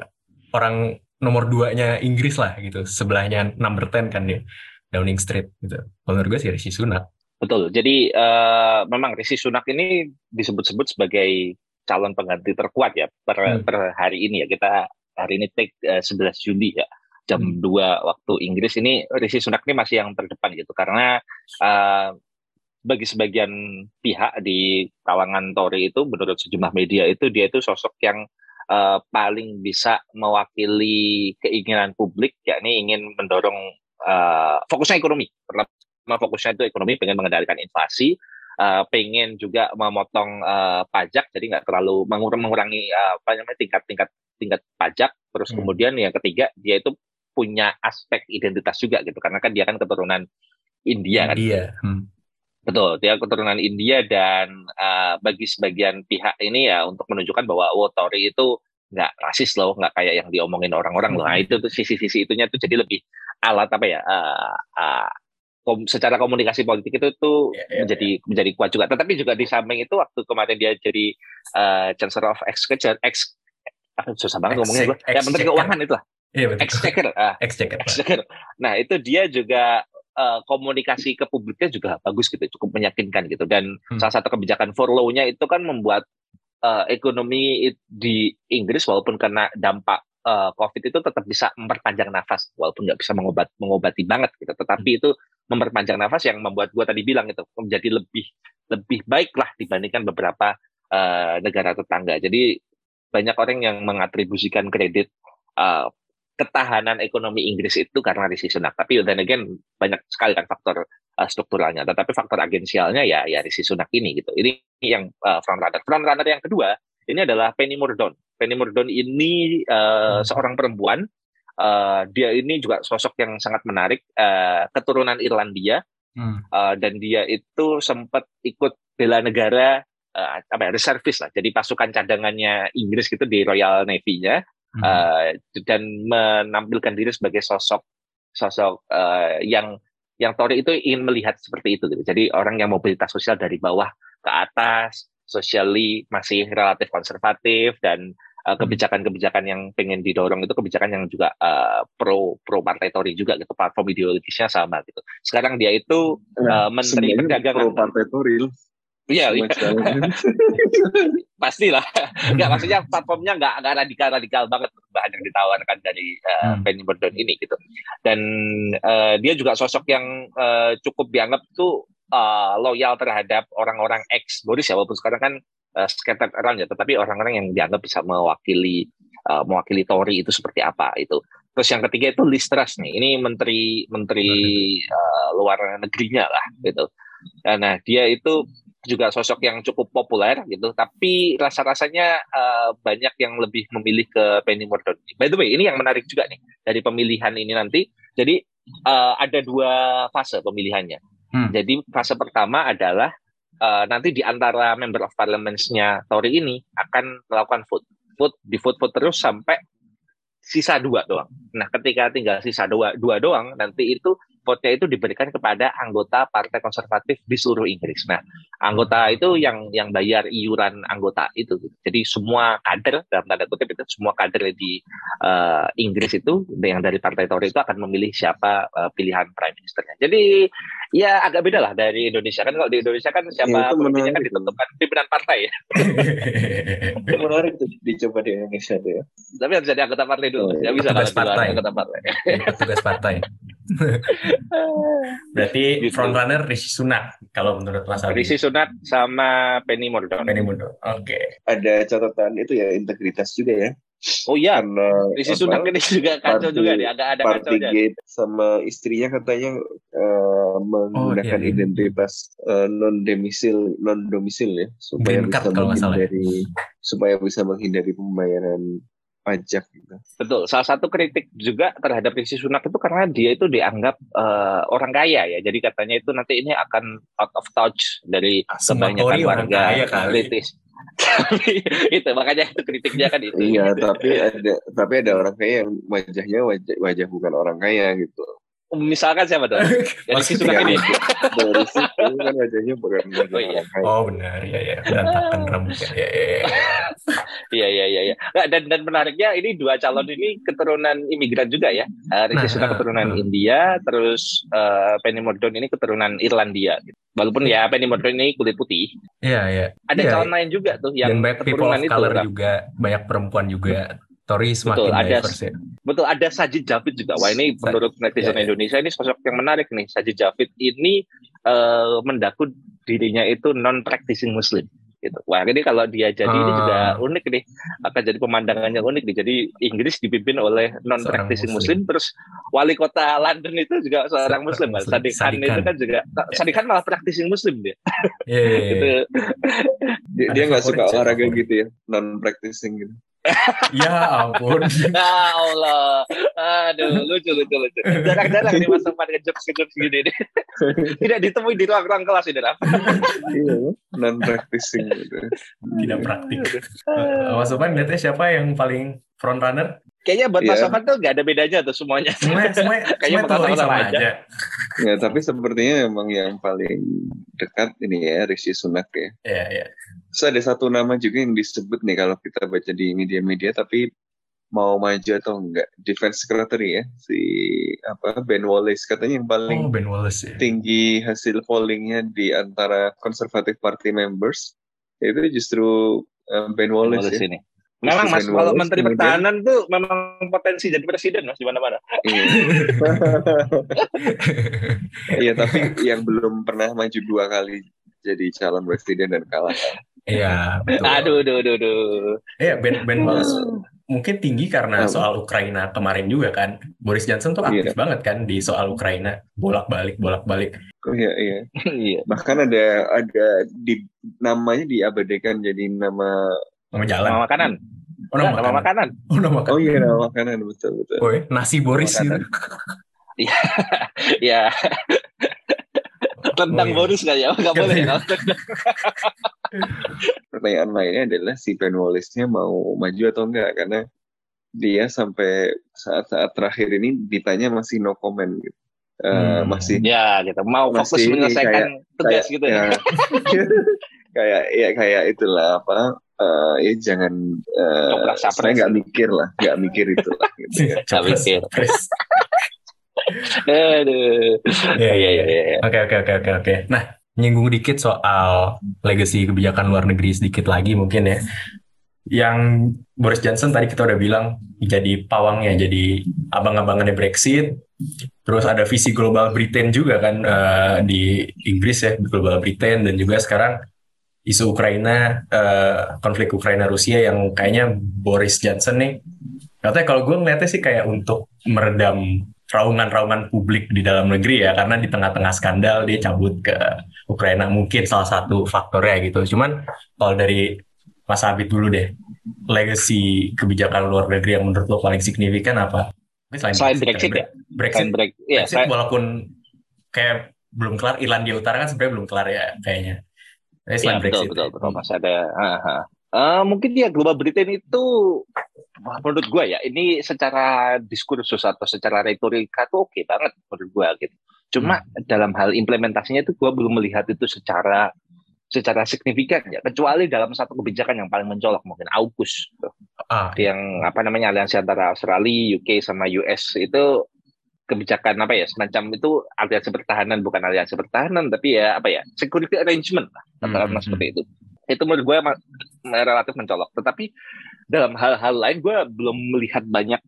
orang nomor duanya Inggris lah gitu, sebelahnya number 10 kan dia, Downing Street gitu. Menurut gue sih Rishi Sunak. Betul, jadi uh, memang Rishi Sunak ini disebut-sebut sebagai calon pengganti terkuat ya per, hmm. per hari ini ya. Kita hari ini take uh, 11 Juli ya jam hmm. 2 waktu Inggris ini Rishi Sunak ini masih yang terdepan gitu karena uh, bagi sebagian pihak di kalangan Tory itu menurut sejumlah media itu dia itu sosok yang uh, paling bisa mewakili keinginan publik yakni ingin mendorong uh, fokusnya ekonomi pertama fokusnya itu ekonomi pengen mengendalikan inflasi uh, pengen juga memotong uh, pajak jadi nggak terlalu mengurangi uh, apa namanya tingkat tingkat tingkat pajak terus hmm. kemudian yang ketiga dia itu punya aspek identitas juga gitu karena kan dia kan keturunan India kan. India. Hmm. Betul, dia keturunan India dan uh, bagi sebagian pihak ini ya untuk menunjukkan bahwa oh Tory itu nggak rasis loh, nggak kayak yang diomongin orang-orang loh. Nah hmm. itu tuh sisi-sisi itunya tuh jadi lebih alat apa ya? Uh, uh, kom, secara komunikasi politik itu tuh yeah, yeah, menjadi yeah. menjadi kuat juga. Tetapi juga di samping itu waktu kemarin dia jadi uh, Chancellor of Exchequer, ex, susah banget ngomongnya gue. Ya Menteri Keuangan itu lah. Iya betul. Exchequer. Ah, Exchequer. Exchequer. Nah itu dia juga uh, komunikasi ke publiknya juga bagus gitu, cukup meyakinkan gitu. Dan hmm. salah satu kebijakan furlough-nya itu kan membuat uh, ekonomi di Inggris walaupun kena dampak uh, COVID itu tetap bisa memperpanjang nafas walaupun nggak bisa mengobat mengobati banget gitu. Tetapi hmm. itu memperpanjang nafas yang membuat gua tadi bilang itu menjadi lebih lebih baik lah dibandingkan beberapa uh, negara tetangga. Jadi banyak orang yang mengatribusikan kredit uh, ketahanan ekonomi Inggris itu karena Rishi Sunak. Tapi then again banyak sekali kan faktor uh, strukturalnya. Tetapi faktor agensialnya ya ya Rishi Sunak ini gitu. Ini yang uh, front runner. Front runner yang kedua ini adalah Penny Mordaunt. Penny Mordaunt ini uh, seorang perempuan. Uh, dia ini juga sosok yang sangat menarik. Uh, keturunan Irlandia. Hmm. Uh, dan dia itu sempat ikut bela negara uh, apa ya reservis lah. Jadi pasukan cadangannya Inggris gitu di Royal Navy-nya uh, dan menampilkan diri sebagai sosok sosok uh, yang yang Tory itu ingin melihat seperti itu gitu. Jadi orang yang mobilitas sosial dari bawah ke atas, socially masih relatif konservatif dan uh, kebijakan-kebijakan yang pengen didorong itu kebijakan yang juga uh, pro pro partai Tory juga gitu platform ideologisnya sama gitu. Sekarang dia itu uh, menteri perdagangan. pro partai Tory Iya, iya. pastilah. Enggak maksudnya platformnya nggak nggak radikal radikal banget bahan yang ditawarkan dari uh, hmm. Penny Mordaunt ini gitu. Dan uh, dia juga sosok yang uh, cukup dianggap tuh uh, loyal terhadap orang-orang ex Boris ya walaupun sekarang kan uh, scattered around ya, tetapi orang-orang yang dianggap bisa mewakili uh, mewakili Tory itu seperti apa itu. Terus yang ketiga itu Liz Truss nih. Ini menteri menteri uh, luar negerinya lah gitu. Nah, dia itu juga sosok yang cukup populer gitu, tapi rasa-rasanya uh, banyak yang lebih memilih ke Penny Mordaunt. By the way, ini yang menarik juga nih dari pemilihan ini nanti. Jadi uh, ada dua fase pemilihannya. Hmm. Jadi fase pertama adalah eh, nanti di antara member of parliaments-nya Tory ini akan melakukan vote, vote di vote vote terus sampai sisa dua doang. Nah, ketika tinggal sisa dua, dua doang, nanti itu vote-nya itu diberikan kepada anggota Partai Konservatif di seluruh Inggris. Nah, anggota itu yang yang bayar iuran anggota itu. Jadi semua kader dalam tanda kutip itu semua kader di eh, Inggris itu yang dari Partai Tory itu akan memilih siapa eh, pilihan prime ministernya. Jadi ya agak beda lah dari Indonesia kan kalau di Indonesia kan siapa Ya, itu pemimpinnya kan ditentukan pimpinan partai ya. Itu menarik tuh dicoba di Indonesia tuh ya. Tapi harus jadi anggota partai dulu. Oh, Ya bisa kalau partai. anggota partai. Petugas partai. Berarti Gitu. frontrunner Rishi Sunak kalau menurut Mas Abi. Rishi Sunak sama Penny Mordaunt. Penny Mordaunt. Oke. Ada catatan itu ya integritas juga ya. Oh iya, Karena Rishi apa, Sunak ini juga kacau party- juga nih, agak ada kacau aja. Partygate sama istrinya katanya eh, menggunakan iya, iya. identitas non domisil non domisil ya supaya Green card bisa ya. menghindari supaya bisa menghindari pembayaran pajak gitu. Betul. Salah satu kritik juga terhadap Rishi Sunak itu karena dia itu dianggap eh, orang kaya ya. Jadi katanya itu nanti ini akan out of touch dari Semua kebanyakan warga kaya kali. British. Tapi itu makanya itu kritiknya kan itu. Iya, tapi ada tapi ada orang kaya yang wajahnya wajah, wajah bukan orang kaya gitu. Misalkan siapa tuh? Ya, Rishi Sunak ini. Boris itu kan wajahnya bukan Oh, iya. Oh benar ya ya berantakan rambutnya ya ya. ya. Iya iya iya. iya. Nggak, dan dan menariknya ini dua calon ini keturunan imigran juga ya. Uh, Rishi Nah, Sunak keturunan uh. India, terus uh, Penny Mordaunt ini keturunan Irlandia. Gitu. Walaupun ya Penny Mordaunt ini kulit putih. Iya iya. Ada Iya, calon lain juga tuh yang Dan banyak people keturunan of itu. color Ram. juga, banyak perempuan juga. Tory semakin Betul, ada- diverse ya. Betul ada Sajid Javid juga. Wah ini Sa- menurut netizen iya, iya. Indonesia ini sosok yang menarik nih. Sajid Javid ini uh, mendaku dirinya itu non practicing Muslim. Gitu. Wah ini kalau dia jadi ini Ah. juga unik nih. Akan jadi pemandangannya unik nih. Jadi Inggris dipimpin oleh non practicing Muslim. Muslim. Terus wali kota London itu juga seorang Seorang Muslim. Muslim. Sadiq Khan itu kan juga. Sadiq Khan malah practicing Muslim dia. Iya iya iya. Gitu. Dia, nggak suka olahraga gitu ya, non practicing gitu. Ya ampun. Ya Allah. Aduh, lucu, lucu, lucu. Jarang-jarang nih Mas Sofan ngejokes-ngejokes gini nih. Tidak ditemui di ruang-ruang kelas ini, Ram. iya, non practicing gitu. Tidak praktik. Mas Sopan lihatnya siapa yang paling front runner? Kayaknya buat Mas Iya. Sofan tuh nggak ada bedanya tuh semuanya. Semuanya semuanya Kayaknya semuanya sama sama aja. aja. Ya, tapi sepertinya memang yang paling dekat ini ya Rishi Sunak ya. Iya iya. Terus ada satu nama juga yang disebut nih kalau kita baca di media-media tapi mau maju atau enggak defense secretary ya si apa Ben Wallace katanya yang paling Oh Ben Wallace ya. tinggi hasil pollingnya di antara conservative party members itu justru uh, Ben Wallace, Wallace ya. ini. Memang Mas, kalau Menteri kemudian- Pertahanan tuh memang potensi jadi presiden Mas di mana-mana. Iya. Iya, tapi yang belum pernah maju dua kali jadi calon presiden dan kalah. Iya betul. Aduh, duh, duh, duh. Iya Ben Ben Wallace mungkin tinggi karena soal Ukraina kemarin juga kan. Boris Johnson tuh aktif Iya. banget kan di soal Ukraina bolak-balik bolak-balik. Oh iya, iya. Iya. Bahkan ada ada di namanya diabadikan jadi nama Nama jalan. Nama makanan. Oh nama nama makanan. makanan. Oh nama makanan. Oh iya nama makanan betul betul. Oh, iya. nasi Boris gitu. Ya. Tentang Oh, iya. Boris kali ya, nggak boleh ya. Pertanyaan lainnya adalah si Ben Wallace-nya mau maju atau enggak karena dia sampai saat-saat terakhir ini ditanya masih no comment gitu. Eh, Hmm. masih Ya, gitu. Mau fokus Masih menyelesaikan tugas kayak- gitu ya. kayak ya kayak itulah apa eh, ya jangan eh, Capres-capres saya nggak mikir lah nggak mikir itu lah gitu ya. Nggak mikir. Aduh. Iya, iya, iya. Oke oke oke oke oke. Nah, nyinggung dikit soal legacy kebijakan luar negeri sedikit lagi mungkin ya. Yang Boris Johnson tadi kita udah bilang jadi pawangnya, jadi abang-abangannya Brexit. Terus ada visi global Britain juga kan eh, di Inggris ya, global Britain dan juga sekarang isu Ukraina, eh, konflik Ukraina Rusia yang kayaknya Boris Johnson nih katanya kalau gue ngeliatnya sih kayak untuk meredam raungan-raungan publik di dalam negeri ya karena di tengah-tengah skandal dia cabut ke Ukraina mungkin salah satu faktornya gitu cuman kalau dari Mas Abid dulu deh legacy kebijakan luar negeri yang menurut lo paling signifikan apa? Mungkin Selain Brexit kan, ya? Brexit, Selain Brexit. Iya, Brexit saya- walaupun kayak belum kelar. Irlandia Utara kan sebenarnya belum kelar ya kayaknya. Iya betul Brexit. betul ya. betul Mas ada. ah, ah. Eh, mungkin ya Global Britain itu menurut gue ya ini secara diskursus atau secara retorika tuh oke banget menurut gue gitu. Cuma dalam hal implementasinya itu gue belum melihat itu secara secara signifikan ya kecuali dalam satu kebijakan yang paling mencolok mungkin AUKUS gitu. Ah, yang apa namanya aliansi antara Australia, UK sama US itu kebijakan apa ya semacam itu aliansi pertahanan bukan aliansi pertahanan tapi ya apa ya security arrangement lah katakanlah Hmm, seperti itu. Itu menurut gue ma- relatif mencolok. Tetapi dalam hal-hal lain gue belum melihat banyak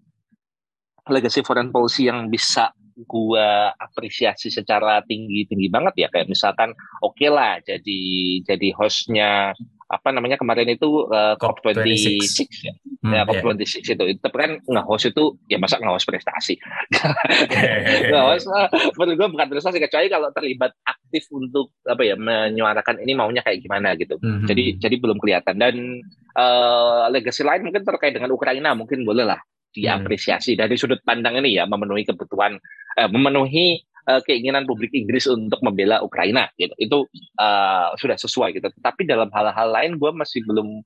legacy foreign policy yang bisa gue apresiasi secara tinggi tinggi banget ya. Kayak misalkan oke lah jadi jadi hostnya apa namanya kemarin itu uh, COP26 ya, Hmm, ya iya. COP26 itu tapi kan nge-host itu ya masa nge-host prestasi? Nge-host eh, menurut gue bukan prestasi kecuali kalau terlibat aktif untuk apa ya menyuarakan ini maunya kayak gimana gitu. Mhm. jadi jadi belum kelihatan. Dan eh, legacy lain mungkin terkait dengan Ukraina mungkin boleh lah diapresiasi. Dari sudut pandang ini ya memenuhi kebutuhan eh, memenuhi eh, keinginan publik Inggris untuk membela Ukraina gitu. Itu eh, sudah sesuai gitu. Tapi dalam hal-hal lain gue masih belum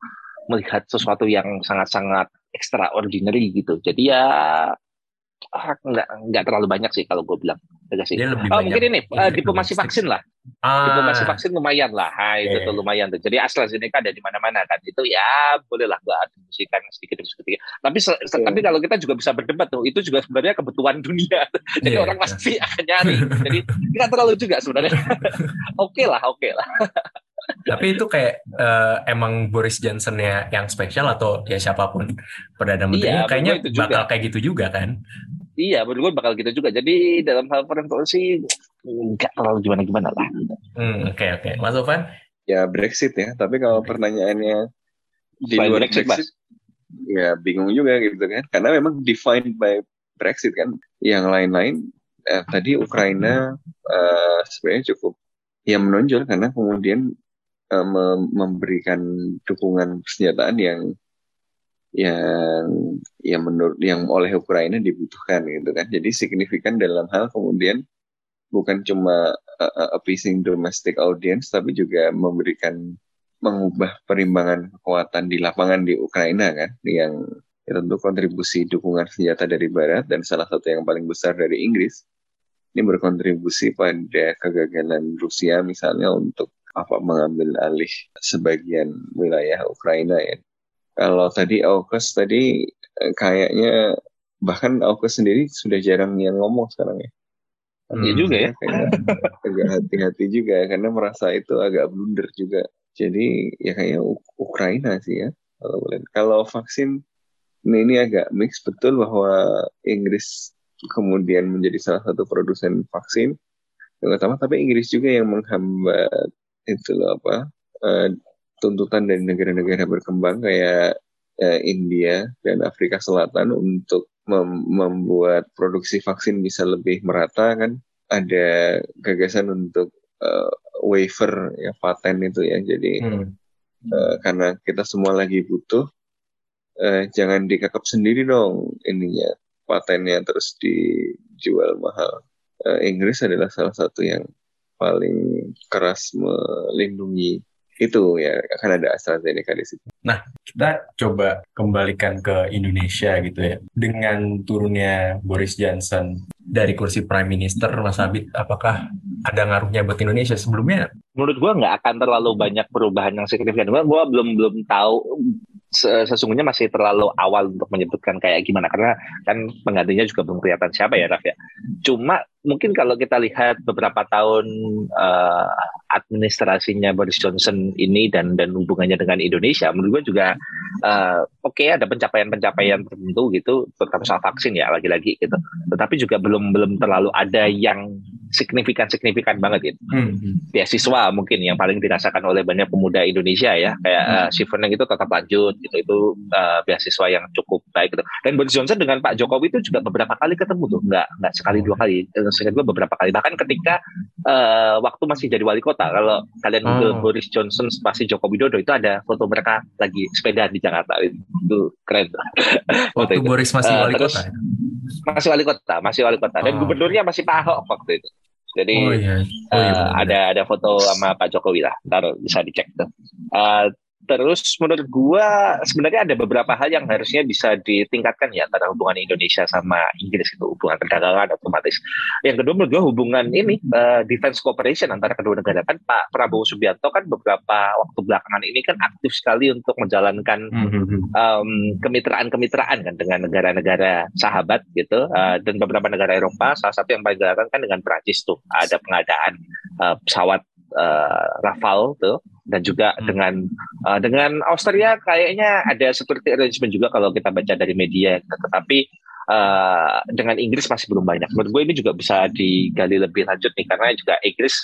melihat sesuatu yang sangat-sangat extraordinary gitu jadi ya ah, nggak nggak terlalu banyak sih kalau gue bilang. Dia lebih Oh, mungkin ini ini diplomasi vaksin lah Ah, diplomasi vaksin lumayan lah. Hai, itu Iya. tuh lumayan tuh. Jadi AstraZeneca ada di mana-mana kan. Itu ya boleh lah gua atribusikan sedikit demi sedikit. Tapi se- Iya. tapi kalau kita juga bisa berdebat tuh, itu juga sebenarnya kebutuhan dunia. Jadi Iya. orang pasti akan nyari. Jadi nggak terlalu juga sebenarnya. oke lah, oke lah. Tapi itu kayak eh, emang Boris Johnson ya yang spesial atau ya siapa pun perdana menterinya Iya, kayaknya itu juga. bakal kayak gitu juga kan? Iya, menurut gue bakal gitu juga. Jadi dalam hal foreign policy nggak terlalu gimana-gimana lah. Hmm, oke oke. Mas Ovan? Ya Brexit ya, tapi kalau pertanyaannya di Selain luar Brexit, Brexit, ya bingung juga gitu kan. Karena memang defined by Brexit kan. Yang lain-lain eh, tadi Ukraina eh, sebenarnya cukup ya menonjol karena kemudian mem- memberikan dukungan persenjataan yang yang yang menurut yang oleh Ukraina dibutuhkan gitu kan. Jadi signifikan dalam hal kemudian bukan cuma uh, appeasing domestic audience tapi juga memberikan mengubah perimbangan kekuatan di lapangan di Ukraina kan yang ya tentu kontribusi dukungan senjata dari barat dan salah satu yang paling besar dari Inggris ini berkontribusi pada kegagalan Rusia misalnya untuk apa mengambil alih sebagian wilayah Ukraina ya. Kalau tadi AUKUS tadi eh, kayaknya bahkan AUKUS sendiri sudah jarang yang ngomong sekarang ya. Iya juga ya. Kayak agak hati-hati juga karena merasa itu agak blunder juga. Jadi ya kayaknya Uk- Ukraina sih ya. Kalau boleh. Kalau vaksin ini, ini agak mix betul bahwa Inggris kemudian menjadi salah satu produsen vaksin yang utama, tapi Inggris juga yang menghambat itu loh apa eh, tuntutan dari negara-negara berkembang kayak eh, India dan Afrika Selatan untuk mem- membuat produksi vaksin bisa lebih merata kan. Ada gagasan untuk eh, waiver ya paten itu ya. Jadi Hmm. eh, karena kita semua lagi butuh eh, jangan dikekep sendiri dong ininya patennya terus dijual mahal. Eh, Inggris adalah salah satu yang paling keras melindungi itu ya akan ada AstraZeneca di situ. Nah, kita coba kembalikan ke Indonesia gitu ya. Dengan turunnya Boris Johnson dari kursi Prime Minister, Mas Abid, apakah ada ngaruhnya buat Indonesia? Sebelumnya menurut gua nggak akan terlalu banyak perubahan yang signifikan. Gua, gua belum belum tahu se- sesungguhnya masih terlalu awal untuk menyebutkan kayak gimana karena kan penggantinya juga belum kelihatan siapa ya Raf ya. Cuma mungkin kalau kita lihat beberapa tahun eh, administrasinya Boris Johnson ini dan dan hubungannya dengan Indonesia, menurut gua juga eh, oke ada pencapaian-pencapaian tertentu gitu, terutama soal vaksin ya lagi-lagi gitu. Tetapi juga belum belum terlalu ada yang signifikan-signifikan banget gitu hmm, beasiswa mungkin yang paling dirasakan oleh banyak pemuda Indonesia ya kayak Hmm. uh, Sifoneng itu tetap lanjut gitu itu uh, beasiswa yang cukup baik gitu dan Boris Johnson dengan Pak Jokowi itu juga beberapa kali ketemu tuh nggak nggak sekali dua kali Eh, seingat gue beberapa kali bahkan ketika uh, waktu masih jadi wali kota kalau kalian Google Oh. Boris Johnson spasi Joko Widodo itu ada foto mereka lagi sepeda di Jakarta itu keren waktu itu. Boris masih Eh, wali terus- kota. ya? masih wali kota masih wali kota dan Oh. gubernurnya masih Pak Ahok waktu itu Jadi Oh iya. Oh iya. benar-benar. ada ada foto sama Pak Jokowi lah. Ntar bisa dicek tuh. Eh, terus menurut gua sebenarnya ada beberapa hal yang harusnya bisa ditingkatkan ya antara hubungan Indonesia sama Inggris itu hubungan perdagangan otomatis. Yang kedua menurut gua hubungan ini eh, defense cooperation antara kedua negara. Kan Pak Prabowo Subianto kan beberapa waktu belakangan ini kan aktif sekali untuk menjalankan em, kemitraan-kemitraan kan dengan negara-negara sahabat gitu eh, dan beberapa negara Eropa. Salah satu yang paling kelihatan kan dengan Prancis tuh. Ada pengadaan eh, pesawat eh, Rafale tuh dan juga Hmm. dengan eh, dengan Austria kayaknya ada security arrangement juga kalau kita baca dari media tetapi eh, dengan Inggris masih belum banyak. Menurut gue ini juga bisa digali lebih lanjut nih karena juga Inggris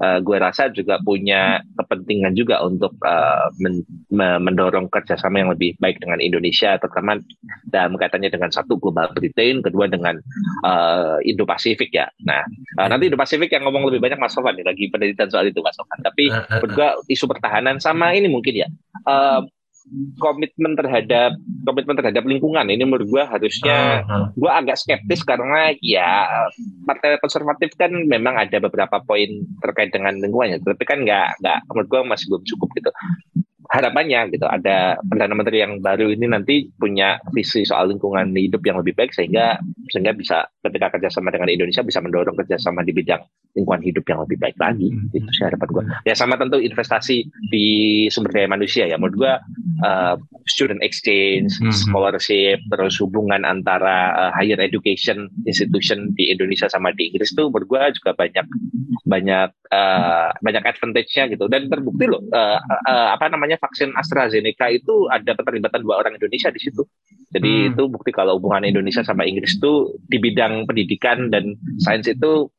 eh, gue rasa juga punya kepentingan juga untuk eh, men- me- mendorong kerjasama yang lebih baik dengan Indonesia terutama dalam kaitannya dengan satu global Britain kedua dengan eh, Indo-Pasifik ya. Nah eh, nanti Indo-Pasifik yang ngomong lebih banyak Mas Sofan nih lagi penelitian soal itu Mas Sofan. Tapi menurut gua isu pertahanan sama ini mungkin ya. Eh, komitmen terhadap komitmen terhadap lingkungan ini menurut gua harusnya eh, eh. gue agak skeptis karena ya partai konservatif kan memang ada beberapa poin terkait dengan lingkungannya, tapi kan nggak nggak menurut gue masih belum cukup gitu. Harapannya gitu ada perdana menteri yang baru ini nanti punya visi soal lingkungan hidup yang lebih baik sehingga sehingga bisa ketika kerjasama dengan Indonesia bisa mendorong kerjasama di bidang lingkungan hidup yang lebih baik lagi. Itu sih harapan gue. Ya sama tentu investasi di sumber daya manusia ya menurut gue uh, student exchange, Mhm. scholarship, terus hubungan antara uh, higher education institution di Indonesia sama di Inggris tuh menurut gua juga banyak banyak uh, banyak advantage-nya gitu dan terbukti loh uh, uh, apa namanya vaksin AstraZeneca itu ada keterlibatan dua orang Indonesia di situ. Jadi Hmm. itu bukti kalau hubungan Indonesia sama Inggris tuh di bidang pendidikan dan sains itu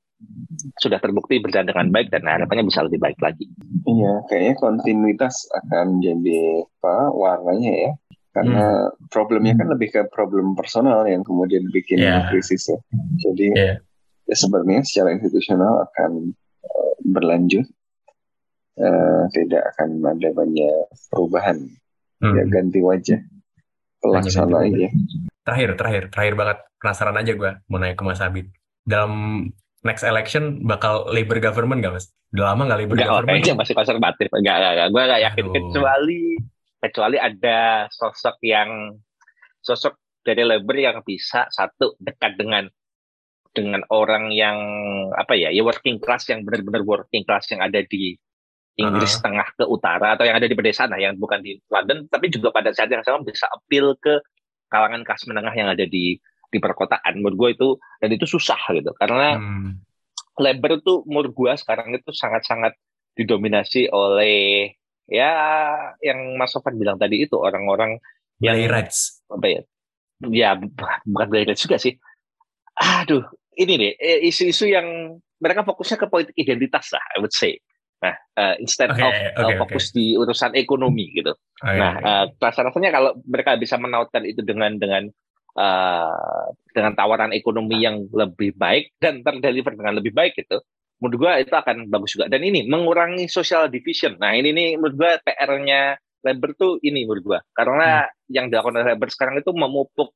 sudah terbukti berjalan dengan baik dan harapannya bisa lebih baik lagi. Iya, kayaknya kontinuitas akan jadi apa warnanya ya. Karena problemnya kan lebih ke problem personal yang kemudian bikin Iya. krisis ya. Jadi Iya. ya sebenarnya secara institusional akan eh, berlanjut. Eh, tidak akan ada banyak perubahan. Hmm. Ya ganti wajah. Pelaksana aja. Terakhir, terakhir, terakhir banget. Penasaran aja gue mau nanya ke Mas Abid. Dalam next election bakal Labour government gak Mas? Udah lama gak Labour Enggak, oh, government? kayaknya masih konservatif. Enggak, enggak, enggak. Gue enggak yakin. Aduh. Kecuali, kecuali ada sosok yang, sosok dari Labour yang bisa satu dekat dengan dengan orang yang apa ya, ya working class yang benar-benar working class yang ada di Inggris Uh-huh. tengah ke utara atau yang ada di pedesaan lah, yang bukan di London, tapi juga pada saat yang sama bisa appeal ke kalangan kelas menengah yang ada di di perkotaan. Menurut gue itu dan itu susah gitu, karena Hmm. Labour tuh menurut gua sekarang itu sangat-sangat didominasi oleh ya yang Mas Sofan bilang tadi itu orang-orang yang Blair rights. apa ya ya bu- bukan Blair rights juga sih aduh ini nih eh, isu-isu yang mereka fokusnya ke politik identitas lah I would say nah eh, instead Oke, of oke, eh, fokus di urusan ekonomi gitu iya, Nah, iya. eh, rasa-rasanya kalau mereka bisa menautkan itu dengan dengan eh, dengan tawaran ekonomi yang lebih baik dan terdeliver dengan lebih baik gitu, menurut gua itu akan bagus juga. Dan ini mengurangi social division. Nah, ini nih menurut gua PR-nya Labour tuh ini menurut gua. Karena yang dilakukan oleh Labour sekarang itu memupuk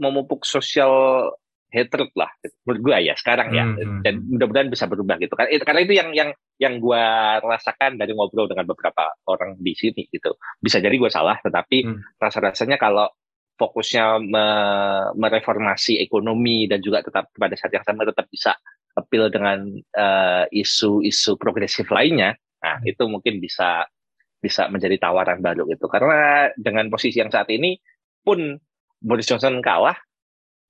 memupuk social hatred lah menurut gua ya sekarang ya. Hmm, hmm, dan mudah-mudahan bisa berubah gitu. Karena itu, karena itu yang yang yang gua rasakan dari ngobrol dengan beberapa orang di sini gitu. Bisa jadi gua salah tetapi Hmm. rasa-rasanya kalau fokusnya me- mereformasi ekonomi dan juga tetap pada saat yang sama tetap bisa appeal dengan eh, isu-isu progresif lainnya nah itu mungkin bisa bisa menjadi tawaran baru gitu. Karena dengan posisi yang saat ini pun Boris Johnson kalah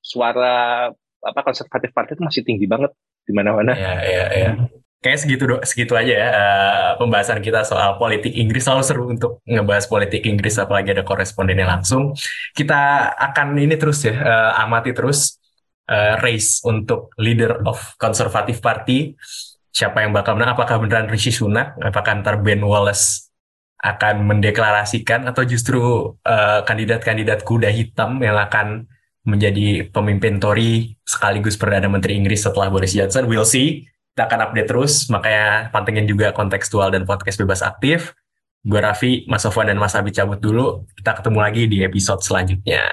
suara apa konservatif partai itu masih tinggi banget di mana-mana Iya, iya, iya. Kayaknya segitu do, segitu aja ya eh, pembahasan kita soal politik Inggris. Selalu seru untuk ngebahas politik Inggris apalagi ada korespondennya langsung. Kita akan ini terus ya eh, amati terus eh, race untuk leader of Conservative Party. Siapa yang bakal menang? Apakah beneran Rishi Sunak? Apakah ntar Ben Wallace akan mendeklarasikan atau justru kandidat-kandidat kuda hitam yang akan menjadi pemimpin Tory sekaligus Perdana Menteri Inggris setelah Boris Johnson. We'll see. Kita akan update terus, makanya pantengin juga kontekstual dan podcast bebas aktif. Gue Raffi, Mas Sofwan, dan Mas Abi cabut dulu. Kita ketemu lagi di episode selanjutnya.